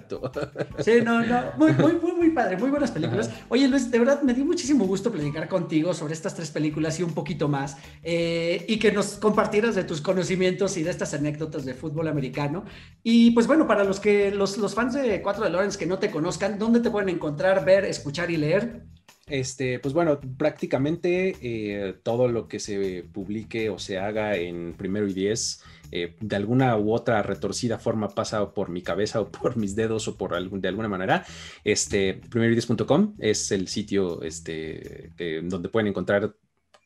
Sí, no, no. Muy, muy, muy, muy padre. Muy buenas películas. Oye, Luis, de verdad me dio muchísimo gusto platicar contigo sobre estas tres películas y un poquito más. Eh, y que nos compartieras de tus conocimientos y de estas anécdotas de fútbol americano. Y pues bueno, para los que los, los fans de Cuatro de Lawrence que no te conozcan, ¿dónde te pueden encontrar, ver, escuchar y leer? Este, pues bueno, prácticamente eh, todo lo que se publique o se haga en primero y diez, eh, de alguna u otra retorcida forma pasa por mi cabeza o por mis dedos o por algún, de alguna manera. Este, primero y diez.com es el sitio este, donde pueden encontrar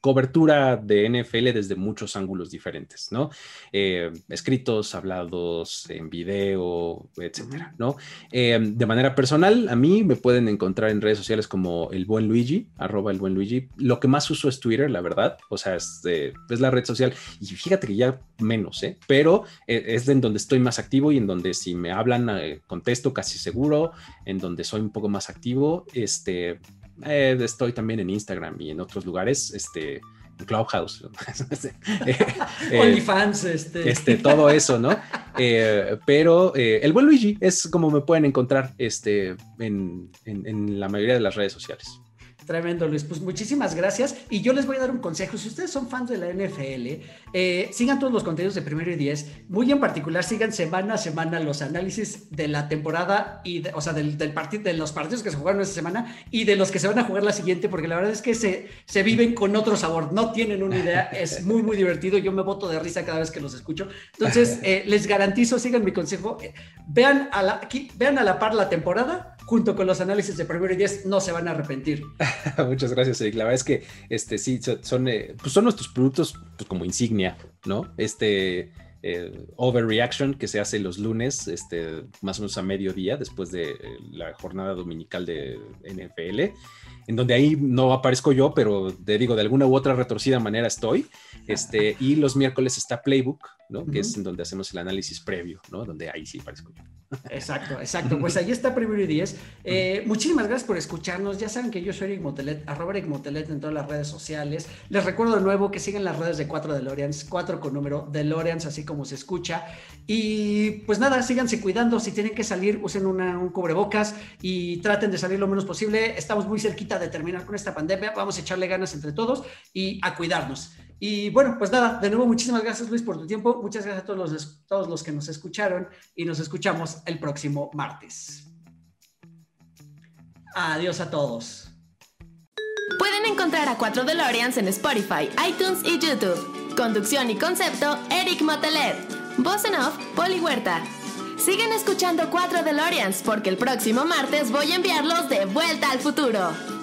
cobertura de NFL desde muchos ángulos diferentes, ¿no? Eh, escritos, hablados, en video, etcétera, ¿no? Eh, de manera personal, a mí me pueden encontrar en redes sociales como el buen Luigi, arroba el buen Luigi. Lo que más uso es Twitter, la verdad, o sea, es, es la red social y fíjate que ya menos, ¿eh? Pero eh, es en donde estoy más activo y en donde si me hablan, contesto casi seguro, en donde soy un poco más activo, este, eh, estoy también en Instagram y en otros lugares, este, en Clubhouse. Eh, eh, OnlyFans, este. este. Todo eso, ¿no? pero el buen Luigi es como me pueden encontrar este, en, en la mayoría de las redes sociales. Tremendo, Luis. Pues muchísimas gracias. Y yo les voy a dar un consejo. Si ustedes son fans de la NFL, eh, sigan todos los contenidos de primero y diez. Muy en particular, sigan semana a semana los análisis de la temporada y, o sea, del, del partido, de los partidos que se jugaron esta semana y de los que se van a jugar la siguiente, porque la verdad es que se, se viven con otro sabor. No tienen una idea. Es muy, muy divertido. Yo me boto de risa cada vez que los escucho. Entonces, eh, les garantizo, sigan mi consejo. Eh, vean, a la, aquí, vean a la par la temporada junto con los análisis de primero y diez, no se van a arrepentir. Muchas gracias, Eric. La verdad es que este, sí, son, eh, pues son nuestros productos pues, como insignia, ¿no? Este eh, Overreaction que se hace los lunes, este, más o menos a mediodía, después de eh, la jornada dominical de NFL. en donde ahí no aparezco yo, pero te digo, de alguna u otra retorcida manera estoy. Este, y los miércoles está Playbook, ¿no? Que es en donde hacemos el análisis previo, ¿no? Donde ahí sí aparezco yo. Exacto, exacto. Pues ahí está Primero y Diez. Eh, muchísimas gracias por escucharnos. Ya saben que yo soy Eric Motelet, arroba Eric Motelet en todas las redes sociales. Les recuerdo de nuevo que siguen las redes de 4 DeLoreans, 4 con número DeLoreans, así como se escucha. Y pues nada, síganse cuidando. Si tienen que salir, usen un cubrebocas y traten de salir lo menos posible. Estamos muy cerquita de terminar con esta pandemia. Vamos a echarle ganas entre todos y a cuidarnos. Y bueno, pues nada, de nuevo muchísimas gracias Luis por tu tiempo, muchas gracias a todos los, todos los que nos escucharon y nos escuchamos el próximo martes. Adiós a todos. Pueden encontrar a 4 DeLoreans en Spotify, iTunes y YouTube. Conducción y concepto, Eric Motelet. Voz en off, Poli Huerta. Sigan escuchando 4 DeLoreans porque el próximo martes voy a enviarlos de vuelta al futuro.